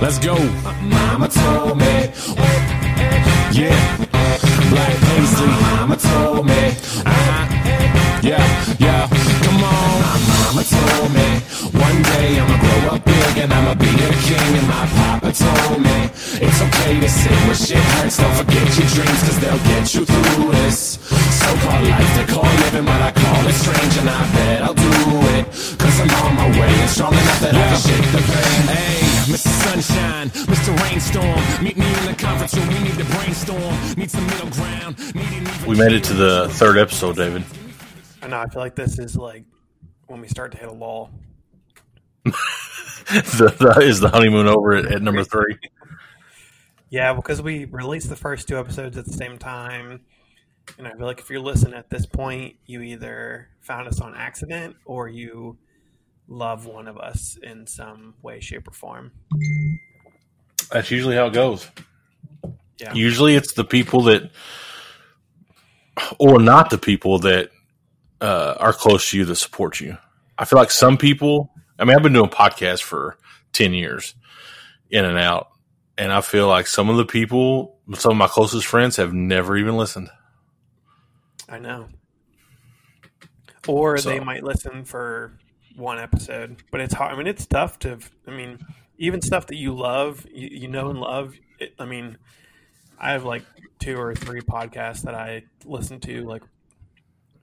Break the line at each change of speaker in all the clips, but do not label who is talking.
Let's go. Mama told me. Yeah. Black Paisley. Mama told me. Uh-huh. Yeah, yeah. Come on. My mama told me. One day I'ma grow up big and I'ma be a king. And my papa told me. It's okay to sit where shit hurts. Don't forget your dreams cause they'll get you through this. So-called life they call living, but I call it strange. And I bet I'll do it. Cause I'm on my way and strong enough that I can shake the pain. Hey, Mr. Sunshine, Mr. Rainstorm. Meet me in the conference room. We need to brainstorm. Need some middle ground. Even
We made it to the third episode, David.
I know. I feel like this is like when we start to hit a lull.
the, the, is the honeymoon over at, at number three?
Yeah, because we released the first two episodes at the same time. And I feel like if you're listening at this point, you either found us on accident or you love one of us in some way, shape, or form.
That's usually how it goes.
Yeah.
Usually it's the people that, or not the people that uh, are close to you that support you. I feel like some people, I mean, I've been doing podcasts for 10 years in and out. And I feel like some of the people, some of my closest friends have never even listened.
I know. Or
So-
they might listen for one episode, but it's hard. I mean, it's tough to. I mean, even stuff that you love, you, you know and love. It, I mean, I have like two or three podcasts that I listen to like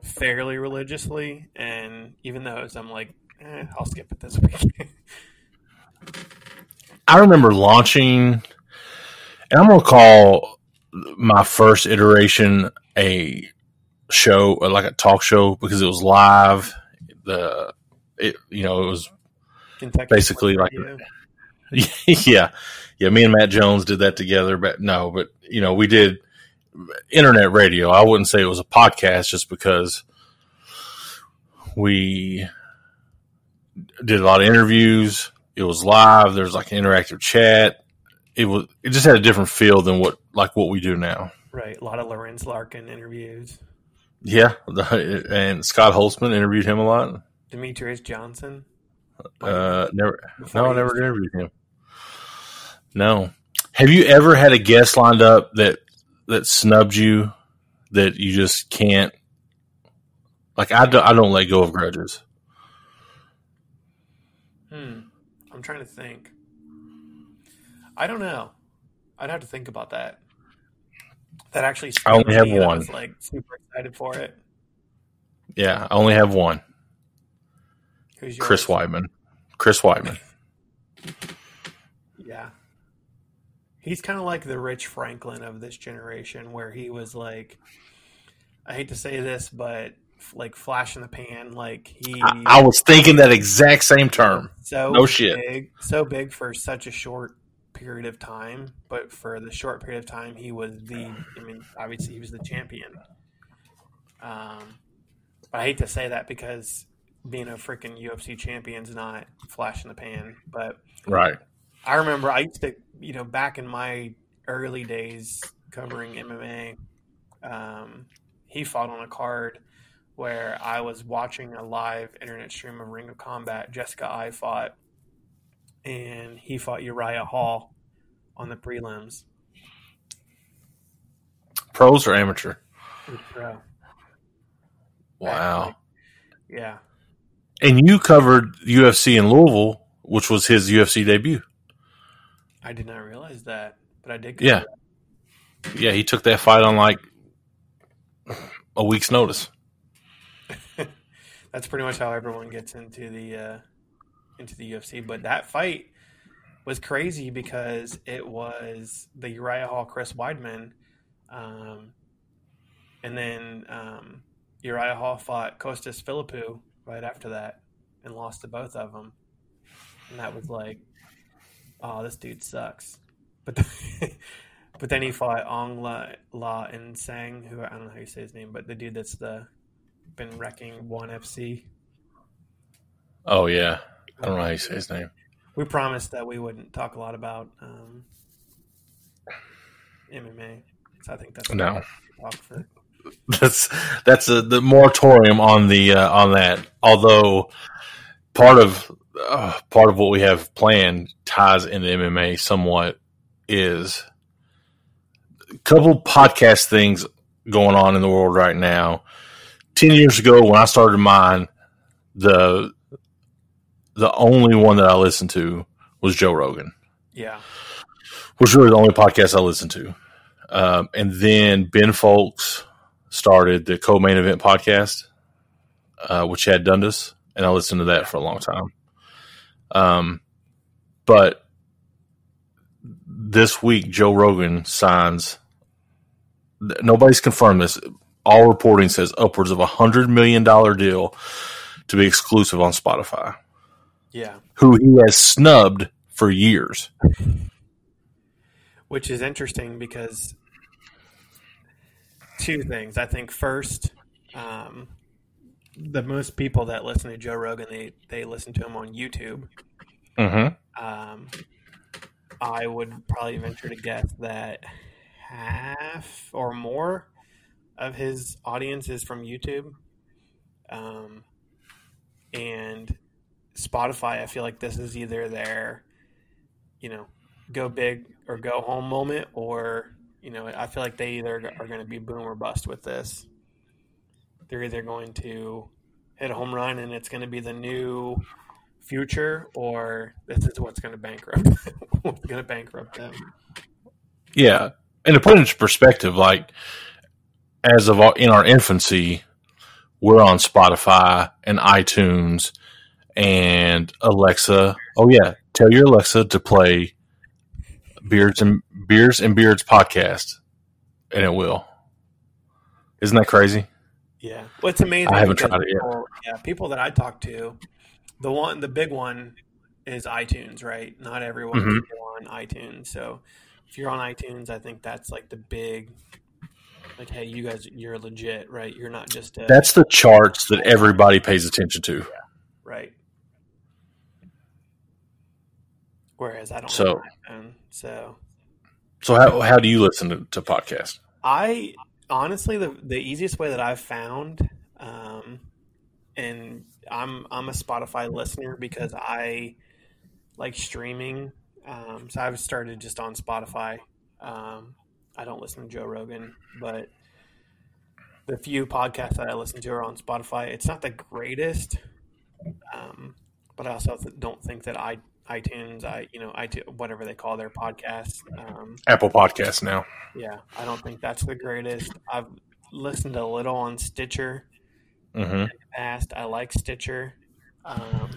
fairly religiously, and even those, I'm like, eh, I'll skip it this week.
I remember launching, and I'm to call my first iteration a show, like a talk show, because it was live. The, it, you know, it was
Kentucky
Basically, like-
Radio.
yeah, yeah. Me and Matt Jones did that together, but no, but you know, we did internet radio. I wouldn't say it was a podcast, just because we did a lot of interviews. It was live. There's like an interactive chat. It was. It just had a different feel than what like what we do now.
right. A lot of Lorenz Larkin interviews.
Yeah, the, and Scott Holtzman interviewed him a lot.
Demetrious Johnson.
Uh, never. No, I never interviewed him. No. Have you ever had a guest lined up that that snubbed you that you just can't? Like I don't, I don't let go of grudges.
Hmm. I'm trying to think. I don't know. I'd have to think about that. That actually.
I only have
and I
one.
was like super excited for it.
Yeah, I only have one.
Who's
Chris
yours?
Weidman. Chris Weidman.
Yeah. He's kind of like the Rich Franklin of this generation, where he was like, I hate to say this, but like flash in the pan. Like he
I, I was thinking that exact same term.
so
no shit.
big, so big for such a short period of time. But for the short period of time, he was the. I mean, obviously, he was the champion. Um, but I hate to say that because being a freaking UFC champion's not flash in the pan. But
Right.
I remember I used to, you know, back in my early days covering MMA, um, he fought on a card where I was watching a live internet stream of Ring of Combat. Jessica I fought, and he fought Uriah Hall on the prelims.
Pros or amateur?
Pro.
Wow.
Yeah,
And you covered UFC in Louisville, which was his UFC debut.
I did not realize that, but I did.
Yeah. Yeah, he took that fight on like a week's notice.
That's pretty much how everyone gets into the uh, into the UFC. But that fight was crazy because it was the Uriah Hall Chris Weidman, um, and then um, Uriah Hall fought Kostas Philippou right after that and lost to both of them, and that was like, oh, this dude sucks. But but then he fought Ong La, La and Sang, who I don't know how you say his name, but the dude that's the been wrecking one FC.
Oh yeah, I don't know how you say his name.
We promised that we wouldn't talk a lot about um, MMA. So I think that's
No.
talk for.
That's that's a, the moratorium on the uh, on that. Although part of uh, part of what we have planned ties into MMA somewhat is a couple podcast things going on in the world right now. Ten years ago, when I started mine, the the only one that I listened to was Joe Rogan,
Yeah.
was really the only podcast I listened to. Um, and then Ben Fowlkes started the co-main event podcast, uh, which had Dundas, and I listened to that for a long time. Um, but this week, Joe Rogan signs. Nobody's confirmed this. All reporting says upwards of a hundred million dollar deal to be exclusive on Spotify,
Yeah.
who he has snubbed for years.
Which is interesting because two things. I think first, um, the most people that listen to Joe Rogan, they, they listen to him on YouTube.
Mm-hmm.
Um, I would probably venture to guess that half or more of his audience is from YouTube. Um, and Spotify, I feel like this is either their, you know, go big or go home moment, or, you know, I feel like they either are going to be boom or bust with this. They're either going to hit a home run and it's going to be the new future, or this is what's going to bankrupt what's going to bankrupt them.
Yeah, and to put into perspective, like as of our, in our infancy, we're on Spotify and iTunes and Alexa. Oh yeah, tell your Alexa to play Beards and Beers and Beards podcast, and it will. Isn't that crazy?
Yeah, well, it's amazing.
I haven't tried it yet.
people- Yeah, people that I talk to, the one, the big one, is iTunes. Right? Not everyone
Mhm.
can on iTunes. So if you're on iTunes, I think that's like the big, like, hey, you guys, you're legit, right? You're not just a,
That's the charts that everybody pays attention to.
right. Whereas I don't.
So-
iPhone, so
So how how do you listen to, to podcasts?
I honestly the the easiest way that I've found, um, and I'm I'm a Spotify listener because I like streaming. Um, so I've started just on Spotify. Um, I don't listen to Joe Rogan, but the few podcasts that I listen to are on Spotify. It's not the greatest, um, but I also don't think that I iTunes, I you know, iTunes, whatever they call their podcasts. Um,
Apple Podcasts now.
yeah, I don't think that's the greatest. I've listened a little on Stitcher
hmm
in the past. I like Stitcher, um,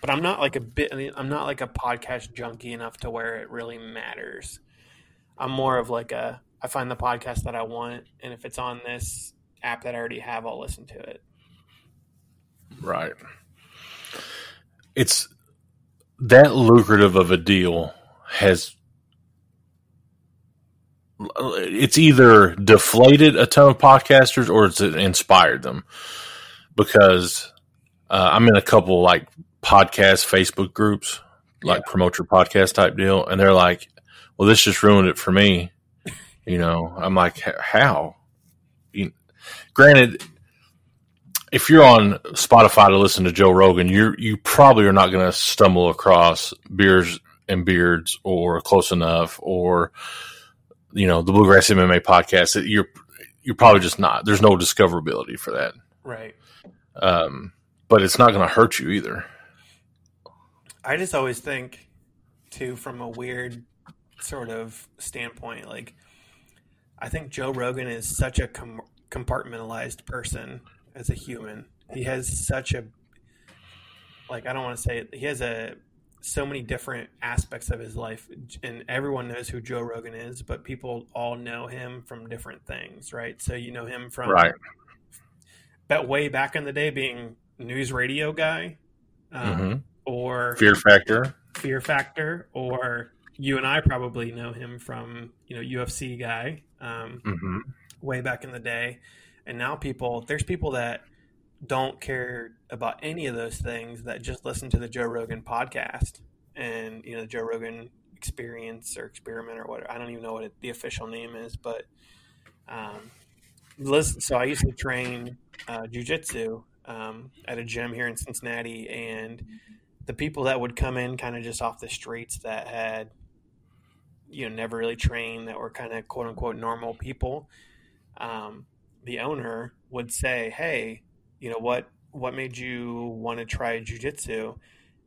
but I'm not like a bit. I mean, I'm not like a podcast junkie enough to where it really matters. I'm more of like a. I find the podcast that I want, and if it's on this app that I already have, I'll listen to it.
Right. It's that lucrative of a deal has it's either deflated a ton of podcasters or it's inspired them because uh, I'm in a couple like podcast Facebook groups, like promote your podcast type deal, and they're like, "Well, this just ruined it for me." You know, I'm like, "How?" You, granted, if you're on Spotify to listen to Joe Rogan, you you probably are not going to stumble across beers and beards or close enough or you know the Bluegrass MMA podcast. You're you're probably just not. There's no discoverability for that.
Right.
Um, but it's not going to hurt you either.
I just always think, too, from a weird sort of standpoint, like I think Joe Rogan is such a com- compartmentalized person as a human. He has such a like I don't want to say it, he has a so many different aspects of his life, and everyone knows who Joe Rogan is, but people all know him from different things, right? So you know him from
Right.
but way back in the day being news radio guy, um,
hmm
or
Fear factor.
Fear Factor, or you and I probably know him from you know UFC guy um,
hmm
way back in the day, and now people there's people that don't care about any of those things that just listen to the Joe Rogan podcast and you know the Joe Rogan experience or experiment or what I don't even know what it, the official name is, but um, listen. So I used to train uh, jujitsu um, at a gym here in Cincinnati, and the people that would come in kind of just off the streets that had you know never really trained that were kind of quote unquote normal people um, the owner would say hey you know what what made you want to try jujitsu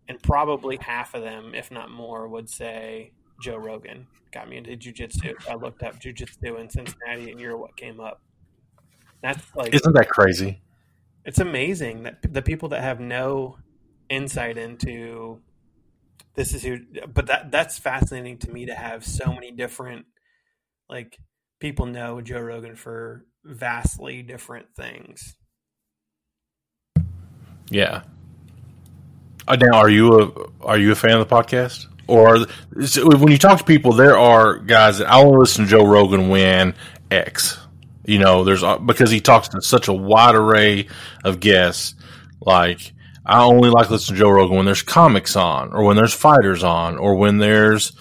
and probably half of them if not more would say joe rogan got me into jujitsu i looked up jujitsu in cincinnati and you're what came up. That's like
Isn't that crazy?
it's amazing that the people that have no insight into this is who but that that's fascinating to me to have so many different like people know Joe Rogan for vastly different things.
Yeah. Uh, now, are you a are you a fan of the podcast? Or is- when you talk to people, there are guys that I only listen to Joe Rogan when X. You know, there's uh, because he talks to such a wide array of guests. Like I only like listening to Joe Rogan when there's comics on, or when there's fighters on, or when there's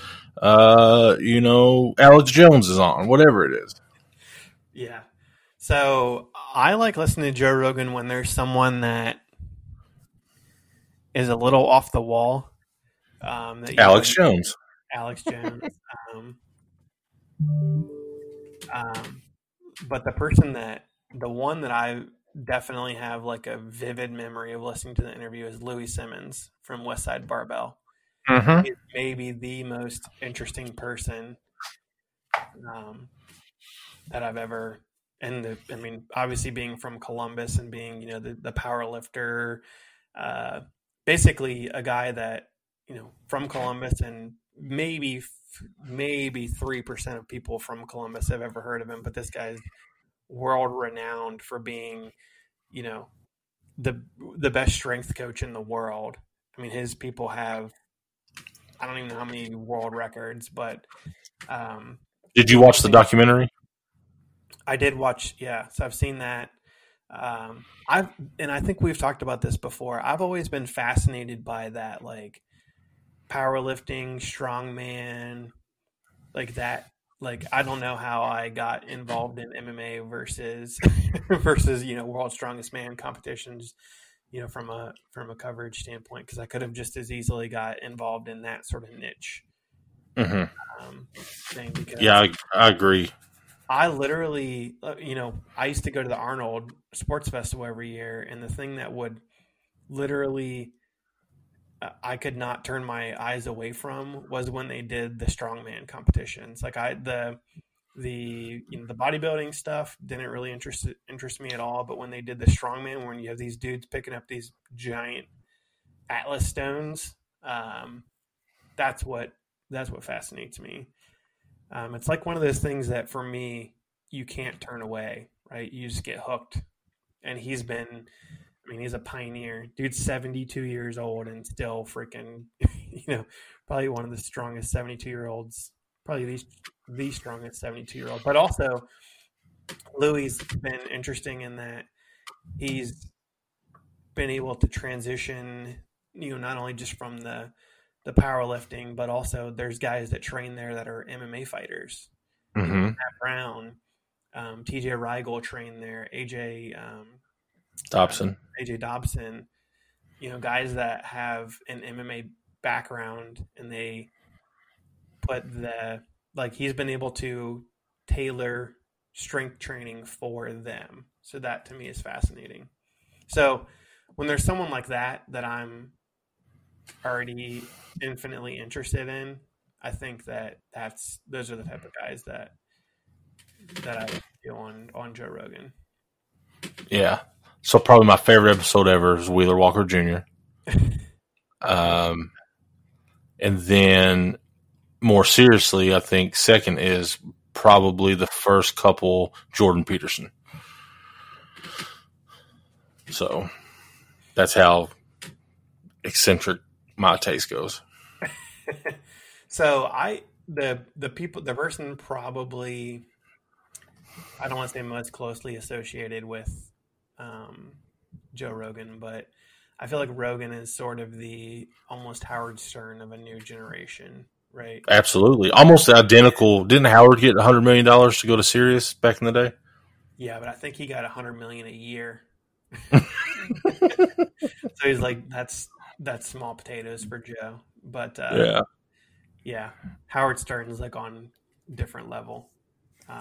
uh, you know, Alex Jones is on, whatever it is.
Yeah. So I like listening to Joe Rogan when there's someone that is a little off the wall. Um,
Alex Jones.
Alex Jones. um, um, but the person that the one that I definitely have like a vivid memory of listening to the interview is Louie Simmons from Westside Barbell.
Mm-hmm.
He's maybe the most interesting person um, that I've ever. And the, I mean, obviously being from Columbus and being, you know, the, the power lifter, uh, basically a guy that, you know, from Columbus and maybe, maybe 3% of people from Columbus have ever heard of him. But this guy's world renowned for being, you know, the, the best strength coach in the world. I mean, his people have, I don't even know how many world records, but, um,
Did you watch the documentary?
I did watch, yeah. So I've seen that. Um, I've and I think we've talked about this before. I've always been fascinated by that, like powerlifting, strongman, like that. Like I don't know how I got involved in MMA versus versus you know world's strongest man competitions. You know from a from a coverage standpoint, because I could have just as easily got involved in that sort of niche
Mm-hmm.
um, thing.
Yeah, I, I agree.
I literally, uh, you know, I used to go to the Arnold Sports Festival every year, and the thing that would literally, I could not turn my eyes away from was when they did the strongman competitions. Like I, the, the, you know, the bodybuilding stuff didn't really interest interest me at all. But when they did the strongman, when you have these dudes picking up these giant Atlas stones, um, that's what that's what fascinates me. Um, it's like one of those things that for me, you can't turn away, right? You just get hooked. And he's been, I mean, he's a pioneer. Dude's 72 years old and still freaking, you know, probably one of the strongest 72 year olds, probably the, the strongest 72 year old. But also, Louie's been interesting in that he's been able to transition, you know, not only just from the, the powerlifting, but also there's guys that train there that are MMA fighters.
Mm-hmm.
Matt Brown, um, TJ Rigel trained there, AJ um,
Dobson.
AJ Dobson, you know, guys that have an MMA background and they put the like he's been able to tailor strength training for them. So that to me is fascinating. So when there's someone like that that I'm already infinitely interested in, I think that that's those are the type of guys that that I feel on on Joe Rogan.
Yeah. So probably my favorite episode ever is Wheeler Walker Jr. um, and then more seriously, I think second is probably the first couple Jordan Peterson. So that's how eccentric my taste goes.
so I the the people the person probably I don't want to say most closely associated with um, Joe Rogan, but I feel like Rogan is sort of the almost Howard Stern of a new generation, right?
Absolutely. Almost identical. Didn't Howard get $100 million to go to Sirius back in the day?
Yeah, but I think he got a hundred million a year. so he's like, that's that's small potatoes for Joe. But uh,
Yeah.
yeah, Howard Stern is like on a different level.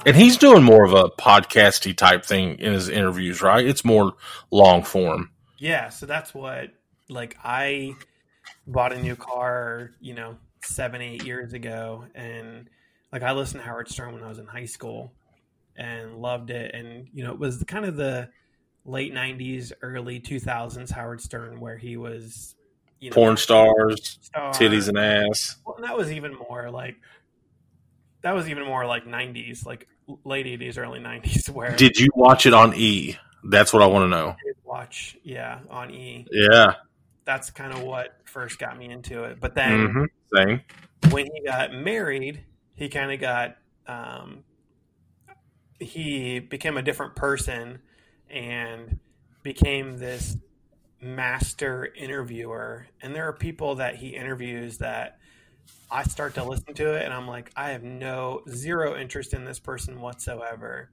And he's doing more of a podcasty type thing in his interviews, right? It's more long form.
Yeah, so that's what like I bought a new car, you know, seven, eight years ago, and like I listened to Howard Stern when I was in high school and loved it. And you know, it was kind of the late '90s, early 2000s Howard Stern where he was, you know,
Porn stars,
star.
titties and ass.
Well, and that was even more like that was even more like '90s, like late '80s, early '90s, where
Did you watch it on E? That's what I want to know.
I did watch, yeah, on E.
Yeah.
That's kind of what first got me into it. But then
hmm
when he got married, he kind of got um, he became a different person and became this master interviewer. And there are people that he interviews that I start to listen to it and I'm like, I have no zero interest in this person whatsoever.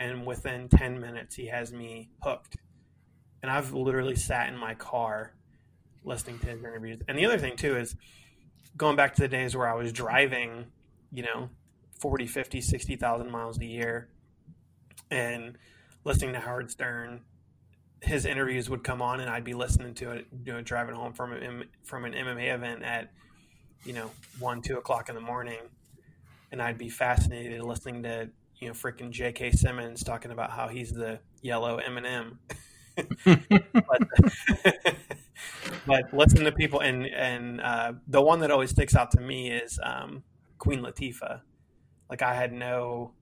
And within 10 minutes, he has me hooked. And I've literally sat in my car listening to his interviews. And the other thing, too, is going back to the days where I was driving, you know, 40, 50, 60,000 miles a year and listening to Howard Stern. His interviews would come on and I'd be listening to it, you know, driving home from an, from an MMA event at, you know, one, two o'clock in the morning. And I'd be fascinated listening to, you know, freaking J.K. Simmons talking about how he's the yellow M&M. but, but listen to people and and uh, the one that always sticks out to me is um, Queen Latifah. Like I had no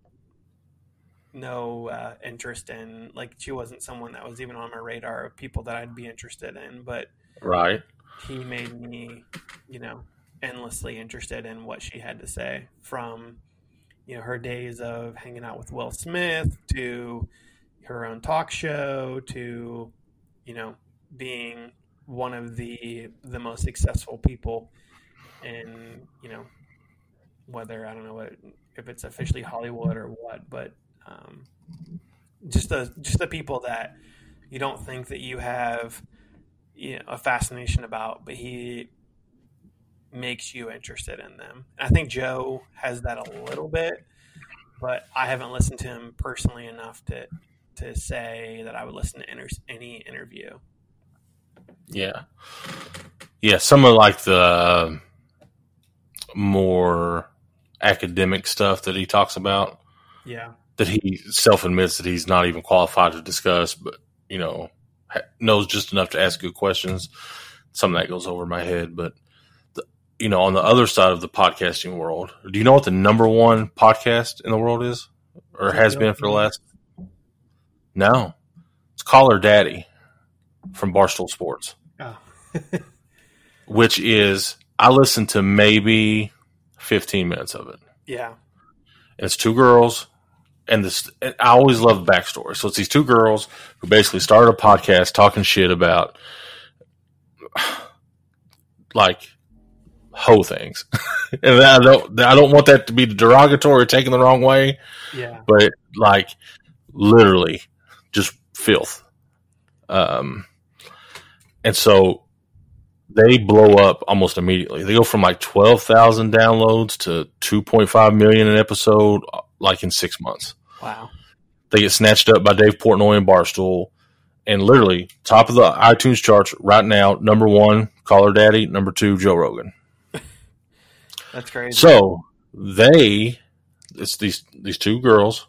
no uh, interest in like she wasn't someone that was even on my radar of people that I'd be interested in, but
Right.
he made me, you know, endlessly interested in what she had to say from you know her days of hanging out with Will Smith to her own talk show to you know being one of the the most successful people in you know whether I don't know what if it's officially Hollywood or what but um, just the just the people that you don't think that you have you know, a fascination about but he makes you interested in them I think Joe has that a little bit but I haven't listened to him personally enough to to say that I would listen to inter- any interview.
Yeah. Yeah. Some of like the more academic stuff that he talks about
Yeah,
that he self admits that he's not even qualified to discuss, but you know, knows just enough to ask good questions. Some of that goes over my head, but you know, on the other side of the podcasting world, do you know what the number one podcast in the world is, or has been for the last? No, it's Call Her Daddy from Barstool Sports,
oh.
which is I listened to maybe fifteen minutes of it.
yeah,
And it's two girls, and this and I always love the backstory. So it's these two girls who basically started a podcast talking shit about like hoe things, and I don't I don't want that to be derogatory or taken the wrong way,
yeah,
but like literally just filth. Um, and so they blow up almost immediately. They go from like twelve thousand downloads to two point five million an episode, like in six months.
wow,
They get snatched up by Dave Portnoy and Barstool, and literally top of the iTunes charts right now. Number one, Call Her Daddy. Number two, Joe Rogan.
That's crazy.
So they, it's these these two girls,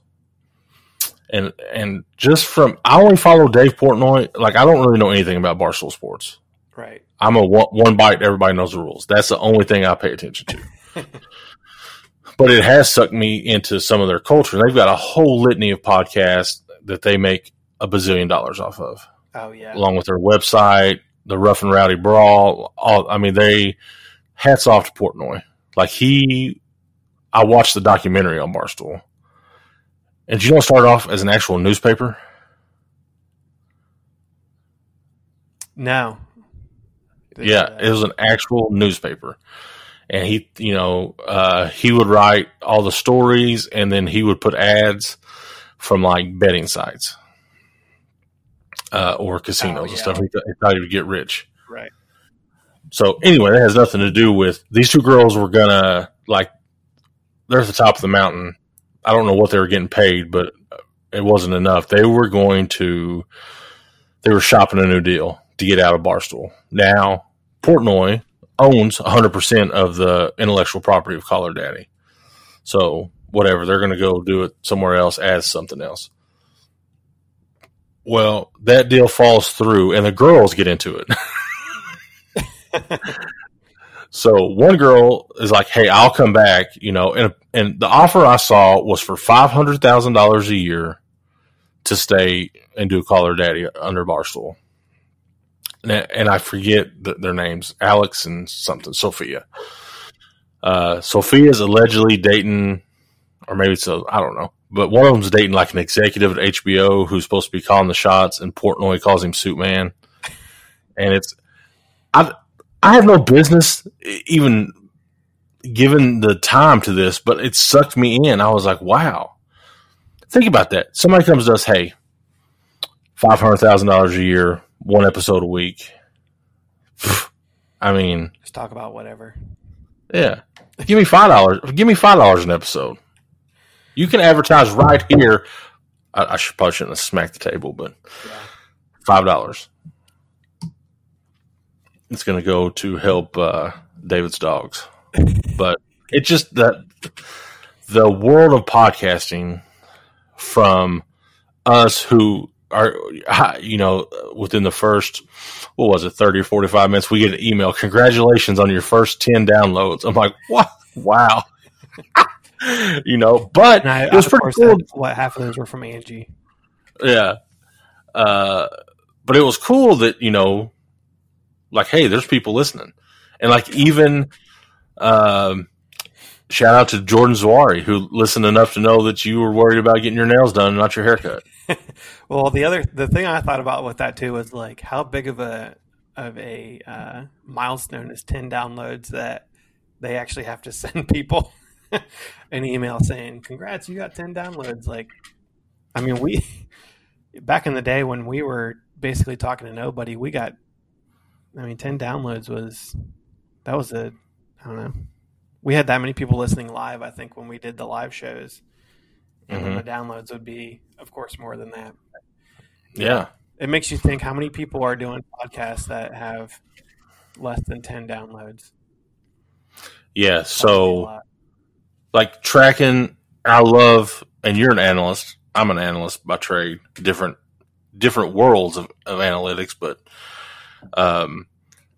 and and just from I only follow Dave Portnoy. Like I don't really know anything about Barstool Sports.
right,
I'm a one, one bite. Everybody knows the rules. That's the only thing I pay attention to. but it has sucked me into some of their culture. They've got a whole litany of podcasts that they make a bazillion dollars off of,
oh yeah,
along with their website, the Rough and Rowdy Brawl. All I mean, they hats off to Portnoy. Like he, I watched the documentary on Barstool, and you know, it started off as an actual newspaper.
no,
Yeah, it was an actual newspaper. And he, you know, uh, he would write all the stories and then he would put ads from like betting sites uh, or casinos
Oh,
and stuff. He, th- he thought he would get rich.
right,
So anyway, that has nothing to do with these two girls were gonna like they're at the top of the mountain. I don't know what they were getting paid, but it wasn't enough. They were going to they were shopping a new deal to get out of Barstool. Now Portnoy owns 100% of the intellectual property of Call Her Daddy. So whatever, they're going to go do it somewhere else as something else. Well, that deal falls through, and the girls get into it. so one girl is like, "Hey, I'll come back," you know, and and the offer I saw was for five hundred thousand dollars a year to stay and do Call Her Daddy under Barstool. And, and I forget the, their names, Alex and something, Sophia. Uh, Sophia is allegedly dating, or maybe it's a, I don't know, but one of them's dating like an executive at HBO who's supposed to be calling the shots, and Portnoy calls him Suit Man. And it's, I, I have no business even given the time to this, but it sucked me in. I was like, wow. Think about that. Somebody comes to us, hey, five hundred thousand dollars a year, one episode a week. I mean,
Just talk about whatever.
yeah. Give me five dollars. Give me five dollars an episode. You can advertise right here. I, I should probably shouldn't have smacked the table, but
Yeah.
five dollars. It's going to go to help uh, David's dogs, but it just that the world of podcasting from us who are you know within the first what was it 30 or 45 minutes we get an email congratulations on your first 10 downloads. I'm like what? Wow. You know but
I,
it was pretty cool.
what half of those were from Angie.
yeah. Uh, but it was cool that, you know, like, hey, there's people listening. And like, even, um, shout out to Jordan Zawari, who listened enough to know that you were worried about getting your nails done, not your haircut.
Well, the other the thing I thought about with that too was like how big of a of a uh, milestone is ten downloads that they actually have to send people an email saying, "Congrats, you got ten downloads." Like, I mean, we back in the day when we were basically talking to nobody, we got. I mean, ten downloads was that was a I don't know. We had that many people listening live. I think when we did the live shows, and
Mhm.
the downloads would be, of course, more than that.
Yeah.
It makes you think how many people are doing podcasts that have less than 10 downloads.
Yeah. So, like, tracking, I love, and you're an analyst. I'm an analyst by trade, different, different worlds of, of analytics, but, um,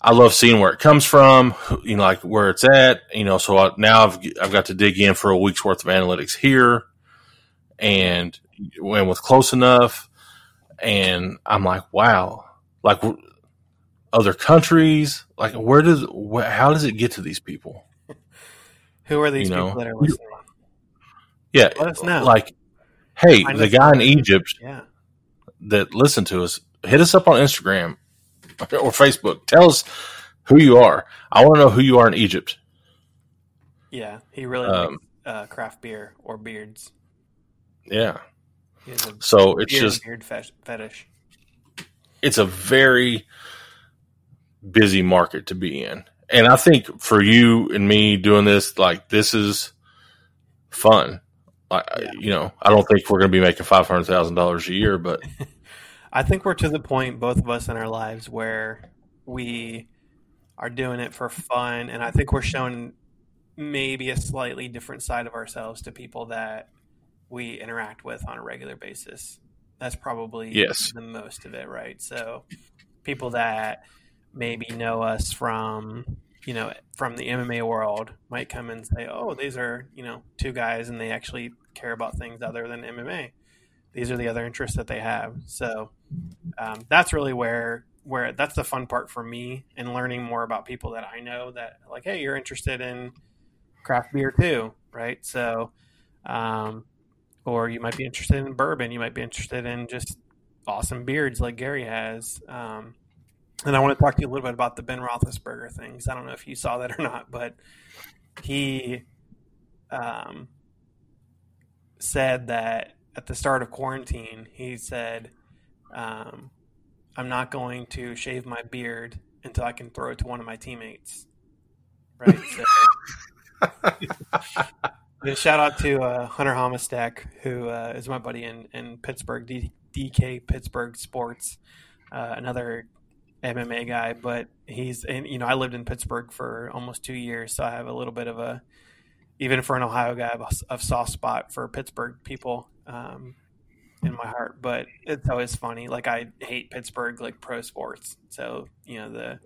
I love seeing where it comes from, you know, like where it's at, you know, so I, now I've, I've got to dig in for a week's worth of analytics here and when with close enough. And I'm like, wow, like other countries, like where does, wh- how does it get to these people?
Who are these
you
people
know,
that are listening?
Yeah.
Let us know.
Like, hey,
Find
the guy in Egypt
Yeah.
that listened to us, hit us up on Instagram or Facebook. Tell us who you are. I want to know who you are in Egypt.
Yeah. He really
Um,
likes uh, craft beer or beards.
Yeah.
He has a
So it's
beard,
just
beard fetish.
it's a very busy market to be in. And I think for you and me doing this, like this is fun. Like
Yeah.
you know, I don't think we're going to be making five hundred thousand dollars a year, but
I think we're to the point, both of us in our lives, where we are doing it for fun. And I think we're showing maybe a slightly different side of ourselves to people that we interact with on a regular basis. That's probably
Yes.
the most of it, right? So people that maybe know us from, you know, from the MMA world might come and say, oh, these are, you know, two guys and they actually care about things other than MMA these are the other interests that they have. So um, that's really where where that's the fun part for me in learning more about people that I know that like, hey, you're interested in craft beer too, right? So, um, or you might be interested in bourbon. You might be interested in just awesome beards like Gary has. Um, and I want to talk to you a little bit about the Ben Roethlisberger things. I don't know if you saw that or not, but he um, said that at the start of quarantine, he said, um, I'm not going to shave my beard until I can throw it to one of my teammates. Right. So, shout out to uh, Hunter Homistek, who uh, is my buddy in, in Pittsburgh, D- DK Pittsburgh Sports, uh, another MMA guy. But he's, you know, I lived in Pittsburgh for almost two years, so I have a little bit of a, even for an Ohio guy, a, a soft spot for Pittsburgh people. Um, in my heart, but it's always funny. Like I hate Pittsburgh, like pro sports. So you know the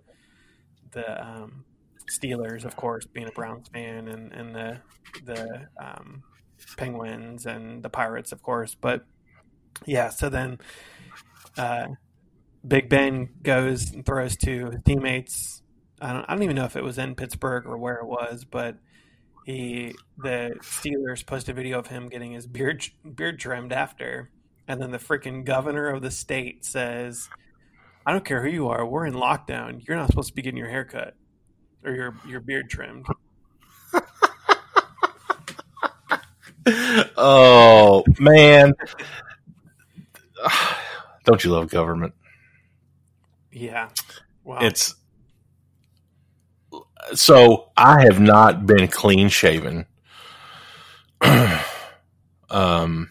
the um, Steelers, of course, being a Browns fan, and and the the um, Penguins and the Pirates, of course. But yeah, so then uh, Big Ben goes and throws to his teammates. I don't, I don't even know if it was in Pittsburgh or where it was, but he the Steelers posted a video of him getting his beard beard trimmed after, and then the freaking governor of the state says, "I don't care who you are, we're in lockdown. You're not supposed to be getting your hair cut or your your beard trimmed."
oh man, don't you love government?
Yeah, wow.
It's so I have not been clean shaven. um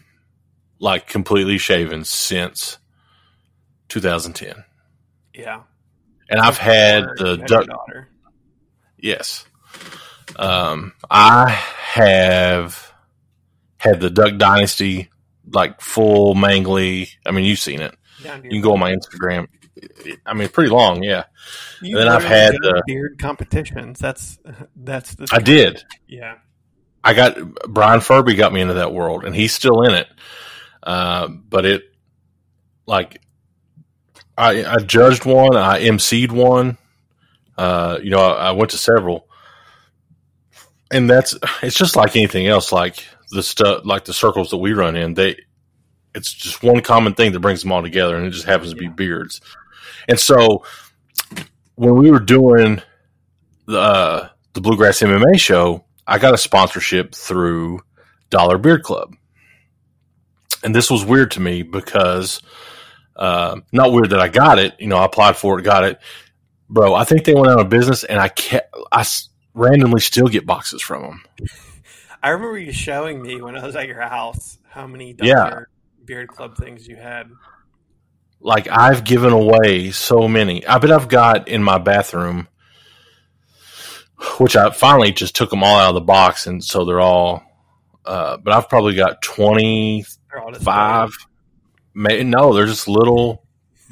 like completely shaven since 2010.
yeah,
And I've had the
you had your
duck
daughter.
yes. Um I have had the Duck Dynasty like full mangly. I mean, you've seen it. You can go on my Instagram. I mean, pretty long, yeah.
You
then I've had the-
beard competitions. That's that's the
I did.
yeah.
I got Brian Furby got me into that world, and he's still in it. Uh, but it, like, I, I judged one, I emceed one. Uh, you know, I, I went to several, and that's it's just like anything else. Like the stuff, like the circles that we run in, they, it's just one common thing that brings them all together, and it just happens to be beards. And so, when we were doing the uh, the Bluegrass MMA show, I got a sponsorship through Dollar Beard Club. And this was weird to me because, uh, not weird that I got it. You know, I applied for it, got it. Bro, I think they went out of business and I kept, I randomly still get boxes from them.
I remember you showing me when I was at your house how many
Yeah.
Beard Club things you had.
Like, I've given away so many. I bet I've got in my bathroom, which I finally just took them all out of the box. And so they're all, uh, but I've probably got 20,
They're all displayed.
Five. May, no, they're just little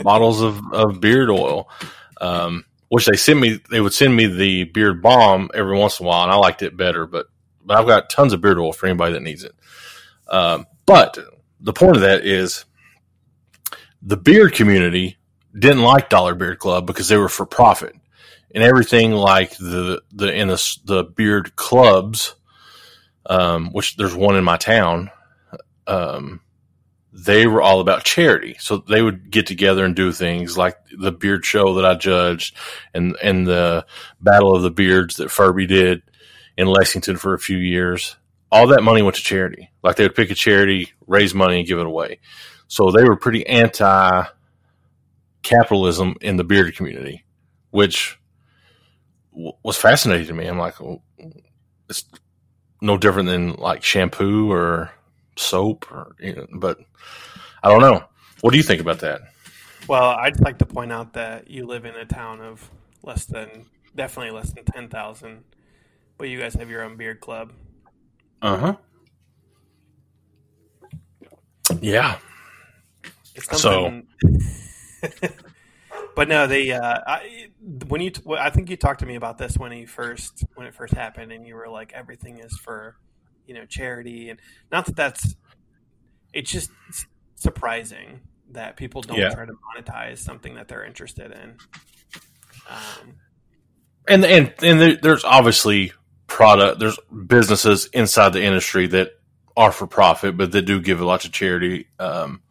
bottles of, of beard oil. Um, which they send me. They would send me the beard balm every once in a while, and I liked it better. But but I've got tons of beard oil for anybody that needs it. Um, but the point of that is the beard community didn't like Dollar Beard Club because they were for profit, and everything like the the in the the beard clubs, um, which there's one in my town. Um, they were all about charity. So they would get together and do things like the beard show that I judged and, and the battle of the beards that Furby did in Lexington for a few years. All that money went to charity. Like they would pick a charity, raise money and give it away. So they were pretty anti capitalism in the beard community, which w- was fascinating to me. I'm like, well, it's no different than like shampoo or soap or, you know, but I don't know. What do you think about that?
Well, I'd like to point out that you live in a town of less than, definitely less than 10,000, but you guys have your own beard club.
Uh huh. Yeah.
It's
So-
but no, they. Uh, I, when you, t- I think you talked to me about this when you first, when it first happened, and you were like, everything is for, you know, charity, and not that that's. It's just surprising that people don't
Yeah.
try to monetize something that they're interested in. Um,
And and and there's obviously product. There's businesses inside the industry that are for profit, but that do give a lot to charity. Um,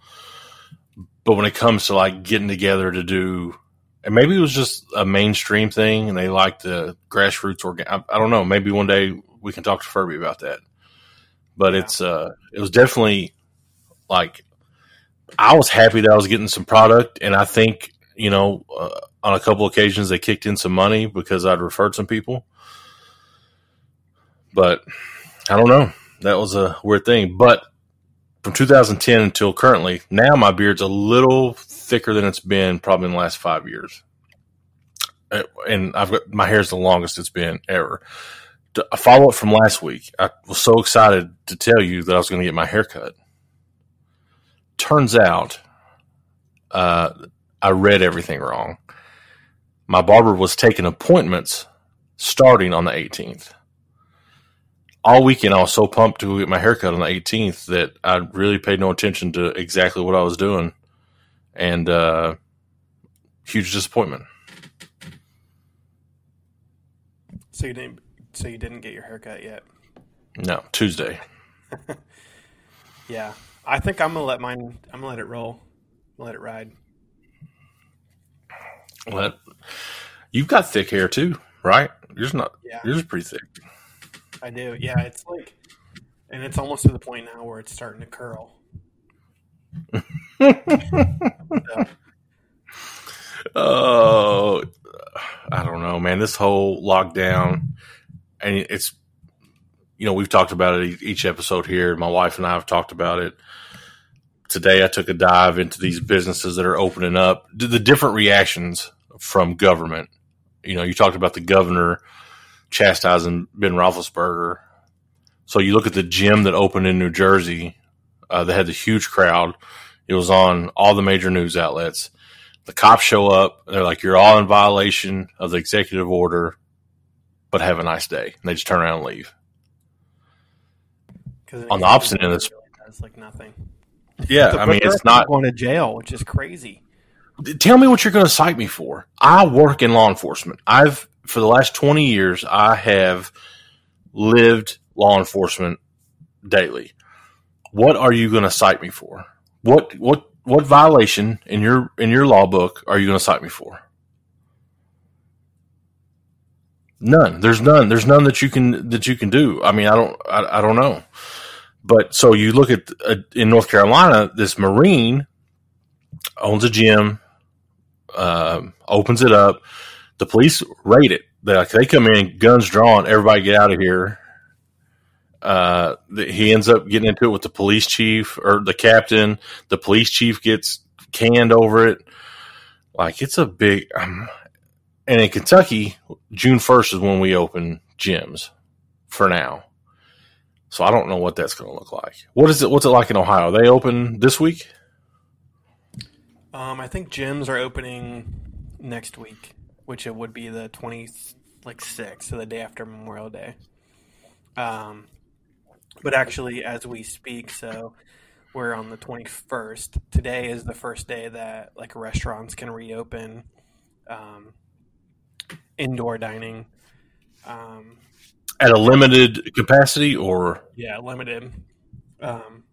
but when it comes to like getting together to do, and maybe it was just a mainstream thing, and they like the grassroots organ. I, I don't know. Maybe one day we can talk to Furby about that. But
Yeah.
it's uh, it was definitely like I was happy that I was getting some product, and I think you know, uh, on a couple occasions they kicked in some money because I'd referred some people. But I don't know. That was a weird thing. But from 2010 until currently, now my beard's a little thicker than it's been probably in the last five years. Uh, And I've got my hair's the longest it's been ever. A follow up from last week. I was so excited to tell you that I was going to get my hair cut. Turns out, uh, I read everything wrong. My barber was taking appointments starting on the 18th. All weekend, I was so pumped to get my haircut on the 18th that I really paid no attention to exactly what I was doing. And uh, huge disappointment.
So you didn't. So you didn't get your haircut yet.
No, Tuesday.
Yeah, I think I'm gonna let mine. I'm gonna let it roll. Let it ride.
But you've got thick hair too, right? Yours not.
Yeah.
Yours is pretty thick.
I do. Yeah, it's like, and it's almost to the point now where it's starting to curl. So,
Oh, I don't know, man. This whole lockdown, and it's, you know, we've talked about it each episode here. My wife and I have talked about it. Today, I took a dive into these businesses that are opening up, the the different reactions from government. You know, you talked about the governor chastising Ben Roethlisberger. So you look at the gym that opened in New Jersey, uh, that had the huge crowd. It was on all the major news outlets the cops show up. They're like, "You're all in violation of the executive order, but have a nice day." And they just turn around and leave.
'cause
On the opposite end of this-
it's like nothing.
Yeah, I mean, it's not.
going to jail, which is crazy.
Tell me what you're going to cite me for. I work in law enforcement. I've for the last 20 years, I have lived law enforcement daily. What are you going to cite me for? What what what violation in your in your law book are you going to cite me for? None. There's none. There's none that you can that you can do. I mean, I don't I, I don't know. But so you look at uh, in North Carolina, this Marine owns a gym, um, opens it up. The police raid it. They like they come in, guns drawn. Everybody get out of here. Uh, he ends up getting into it with the police chief or the captain. The police chief gets canned over it. Like it's a big. Um, and in Kentucky, June first is when we open gyms. For now, so I don't know what that's going to look like. What is it? What's it like in Ohio? They open this week.
Um, I think gyms are opening next week, which it would be the twenty like sixth, so the day after Memorial Day. Um, but actually, as we speak, so we're on the twenty first. Today is the first day that like restaurants can reopen, um, indoor dining. Um,
at a limited capacity or
yeah, limited. Um,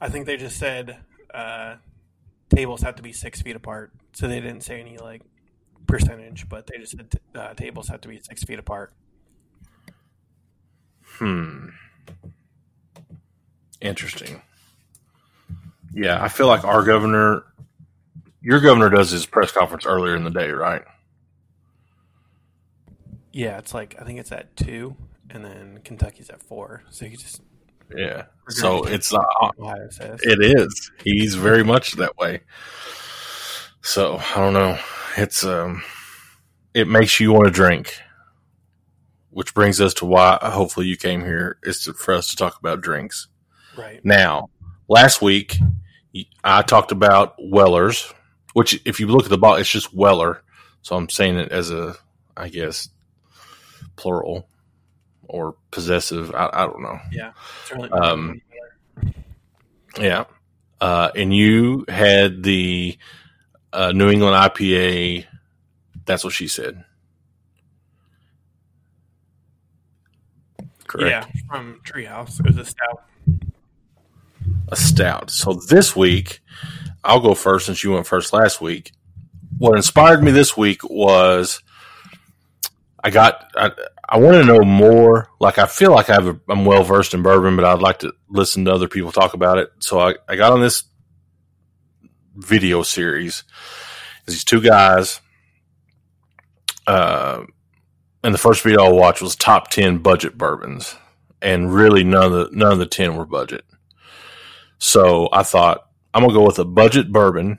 I think they just said uh, tables have to be six feet apart, so they didn't say any like percentage, but they just said uh, tables have to be six feet apart.
hmm interesting yeah i feel like our governor your governor does his press conference earlier in the day right
Yeah, it's like I think it's at two, and then Kentucky's at four. So you just
yeah so it's uh,
Ohio says
it is he's very much that way so i don't know it's um it makes you want to drink which brings us to why hopefully you came here is to, for us to talk about drinks
right.
Now, last week I talked about Wellers, which if you look at the bottle, it's just Weller. So I'm saying it as a, I guess, plural or possessive. I, I don't know.
Yeah, really
Um, Yeah. Uh, and you had the uh, New England IPA. That's what she said. Correct.
yeah from Treehouse. It was a stout.
a stout. So this week, I'll go first since you went first last week. What inspired me this week was I got I, I want to know more. Like I feel like I have a, I'm well versed in bourbon, but I'd like to listen to other people talk about it. So I, I got on this video series. These two guys, uh, and the first video I watched was top ten budget bourbons, and really none of the none of the ten were budget. So I thought I'm gonna go with a budget bourbon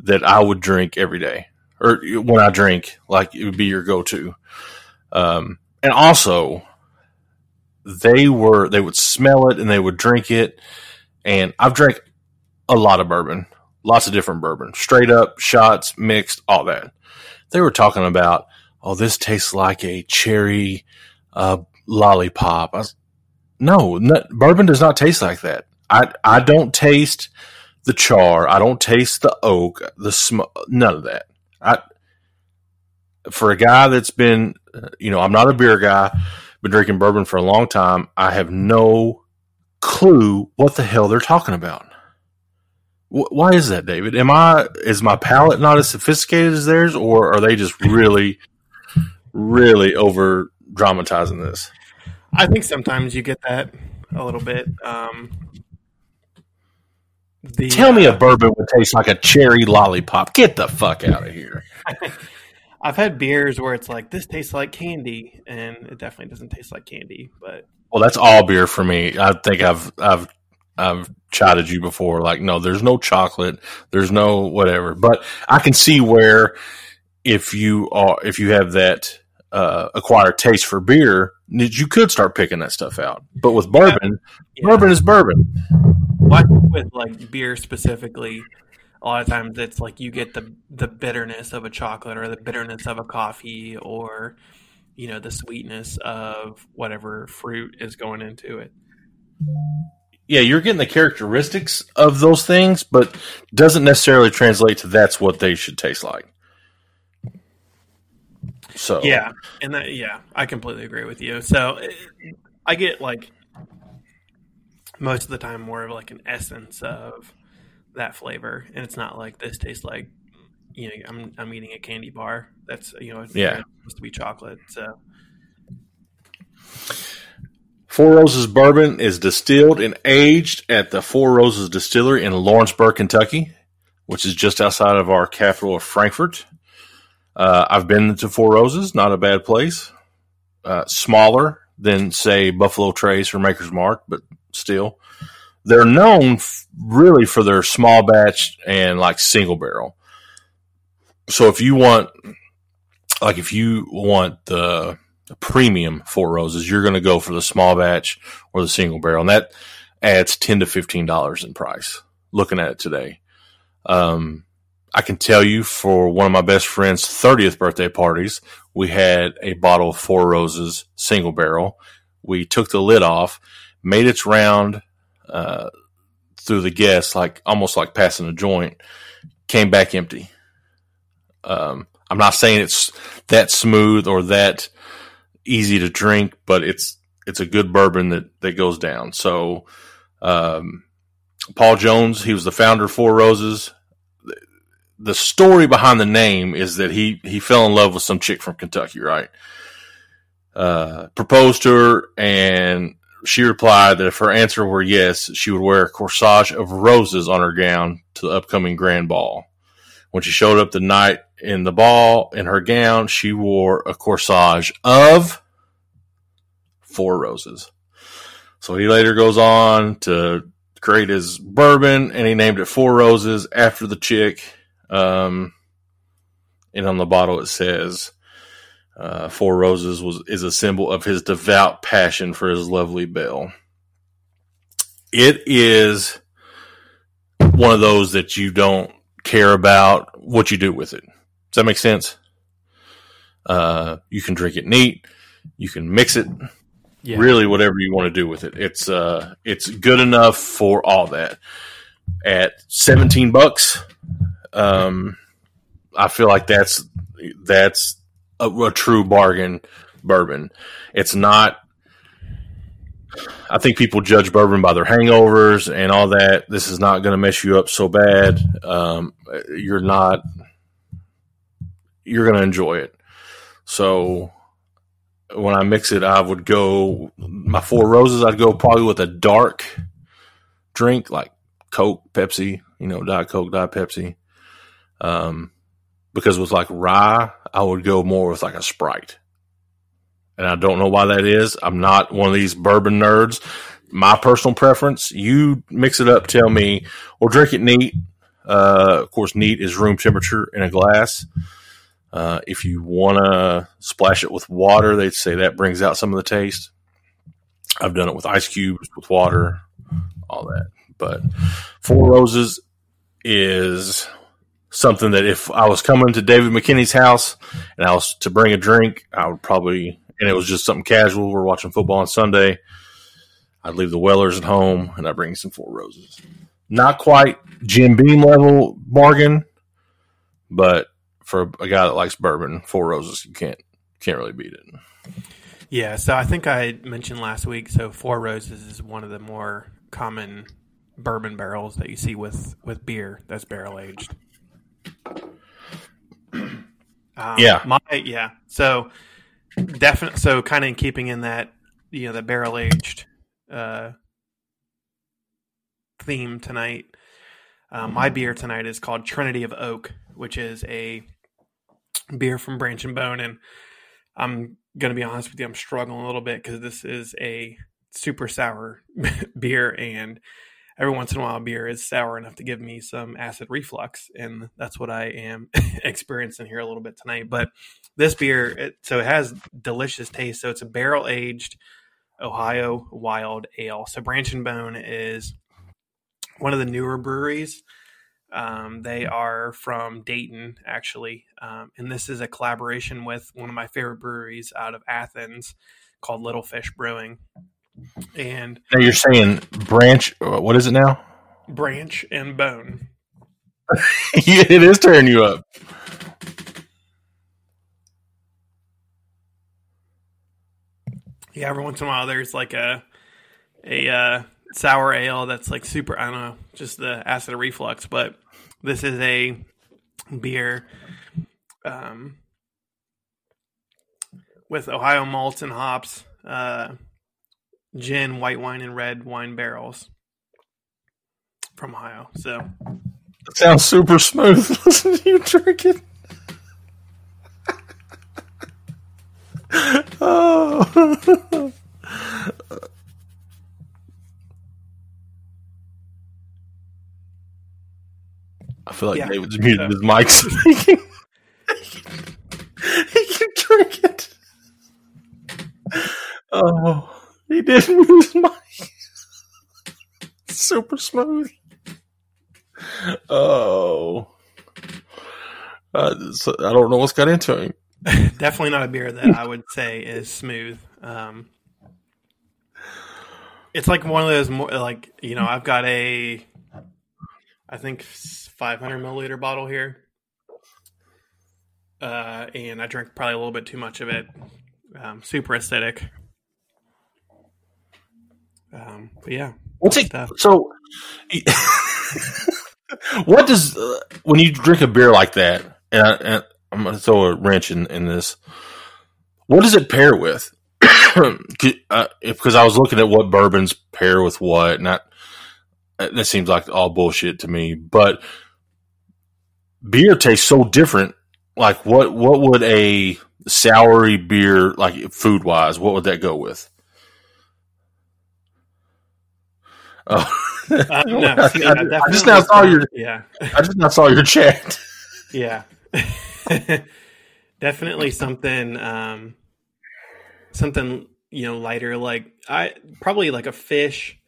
that I would drink every day, or when I drink, like it would be your go to. Um, and also, they were they would smell it and they would drink it. And I've drank a lot of bourbon, lots of different bourbon, straight up shots, mixed, all that. They were talking about, oh, this tastes like a cherry uh, lollipop. Was, no, no, bourbon does not taste like that. I I don't taste the char. I don't taste the oak, the smoke, none of that. I for a guy that's been, you know, I'm not a beer guy, been drinking bourbon for a long time. I have no clue what the hell they're talking about. Why is that, David? Am I is my palate not as sophisticated as theirs, or are they just really, really over dramatizing this?
I think sometimes you get that a little bit. Um,
the, Tell me uh, a bourbon would taste like a cherry lollipop. Get the fuck out of here.
I've had beers where it's like this tastes like candy, and it definitely doesn't taste like candy. But
well, that's all beer for me. I think I've I've I've chatted you before. Like, no, there's no chocolate, there's no whatever. But I can see where if you are if you have that uh, acquired taste for beer, you could start picking that stuff out. But with bourbon, yeah. bourbon is bourbon.
What with like beer specifically? a lot of times it's like you get the the bitterness of a chocolate or the bitterness of a coffee or you know the sweetness of whatever fruit is going into it
yeah you're getting the characteristics of those things but doesn't necessarily translate to that's what they should taste like so
yeah and that yeah i completely agree with you so i get like most of the time more of like an essence of that flavor, and it's not like this tastes like you know I'm I'm eating a candy bar. That's you know
yeah
supposed to be chocolate. So
Four Roses bourbon is distilled and aged at the Four Roses Distillery in Lawrenceburg, Kentucky, which is just outside of our capital of Frankfort. Uh, I've been to Four Roses, not a bad place. Uh, smaller than say Buffalo Trace or Maker's Mark, but still they're known f- really for their small batch and like single barrel. So if you want, like, if you want the premium four roses, you're going to go for the small batch or the single barrel, and that adds ten to fifteen dollars in price. Looking at it today, um, I can tell you for one of my best friend's thirtieth birthday parties, we had a bottle of four roses single barrel. We took the lid off, made its round uh, through the guests, like almost like passing a joint, came back empty. Um, I'm not saying it's that smooth or that easy to drink, but it's it's a good bourbon that that goes down. So, um, Paul Jones, he was the founder of Four Roses. The story behind the name is that he he fell in love with some chick from Kentucky, right? Uh, proposed to her, and she replied that if her answer were yes, she would wear a corsage of roses on her gown to the upcoming grand ball. When she showed up the night in the ball in her gown, she wore a corsage of four roses. So he later goes on to create his bourbon and he named it Four Roses after the chick. Um, and on the bottle it says, uh, Four Roses was is a symbol of his devout passion for his lovely Belle. It is one of those that you don't care about what you do with it. Does that make sense? Uh, you can drink it neat. You can mix it. Yeah. Really, whatever you want to do with it. It's uh, it's good enough for all that. At seventeen bucks, um, I feel like that's that's a, a true bargain bourbon. It's not. I think people judge bourbon by their hangovers and all that. This is not going to mess you up so bad. Um, you're not. You're going to enjoy it. So when I mix it, I would go my four roses. I'd go probably with a dark drink like Coke, Pepsi, you know, Diet Coke, Diet Pepsi. Um, because with like rye, I would go more with like a Sprite. And I don't know why that is. I'm not one of these bourbon nerds. My personal preference, you mix it up, tell me, or drink it neat. Uh, of course, neat is room temperature in a glass. Uh, if you want to splash it with water, they'd say that brings out some of the taste. I've done it with ice cubes, with water, all that. But Four Roses is something that if I was coming to David McKinney's house and I was to bring a drink, I would probably, and it was just something casual. We're watching football on Sunday. I'd leave the Wellers at home and I'd bring some Four Roses. Not quite Jim Beam level bargain, but for a guy that likes bourbon, Four Roses, you can't can't really beat it.
Yeah, so I think I mentioned last week. So Four Roses is one of the more common bourbon barrels that you see with with beer that's barrel aged. Um,
Yeah.
my yeah. So definitely, so kind of in keeping in that you know the barrel aged uh, theme tonight. Um, my beer tonight is called Trinity of Oak, which is a beer from Branch and Bone, and I'm gonna be honest with you, I'm struggling a little bit because this is a super sour beer, and every once in a while, beer is sour enough to give me some acid reflux, and that's what I am experiencing here a little bit tonight. But this beer, it, so it has delicious taste. So it's a barrel aged Ohio wild ale. So Branch and Bone is one of the newer breweries. Um, they are from Dayton, actually, um, and this is a collaboration with one of my favorite breweries out of Athens called Little Fish Brewing. And
Now you're saying branch. uh, What is it now?
Branch and Bone.
It is tearing you up.
Yeah, every once in a while there's like a a uh, sour ale that's like super. I don't know, just the acid reflux. But this is a beer um, with Ohio malts and hops, uh, gin, white wine, and red wine barrels from Ohio. So
It sounds super smooth. Listen to you drinking. oh. I feel like
Yeah.
David's muted
So-
his mic speaking. he can drink it. Oh, he didn't his mic. Super smooth. Oh. Uh, so I don't know what's got into him.
definitely not a beer that I would say is smooth. Um, it's like one of those more like you know I've got a I think 500 milliliter bottle here, uh, and I drank probably a little bit too much of it. Um, super acidic. Um, but yeah,
What's it?
Stuff.
So, what does uh, when you drink a beer like that? And, I, and I'm going to throw a wrench in, in this. What does it pair with? uh, because I was looking at what bourbons pair with what, and that that seems like all bullshit to me. But beer tastes so different. Like what? What would a soury beer like food wise? What would that go with? Oh.
uh, no, see,
I,
yeah,
I just now saw your
yeah.
I just now saw your chat.
Yeah. Definitely something um something, you know, lighter like I probably like a fish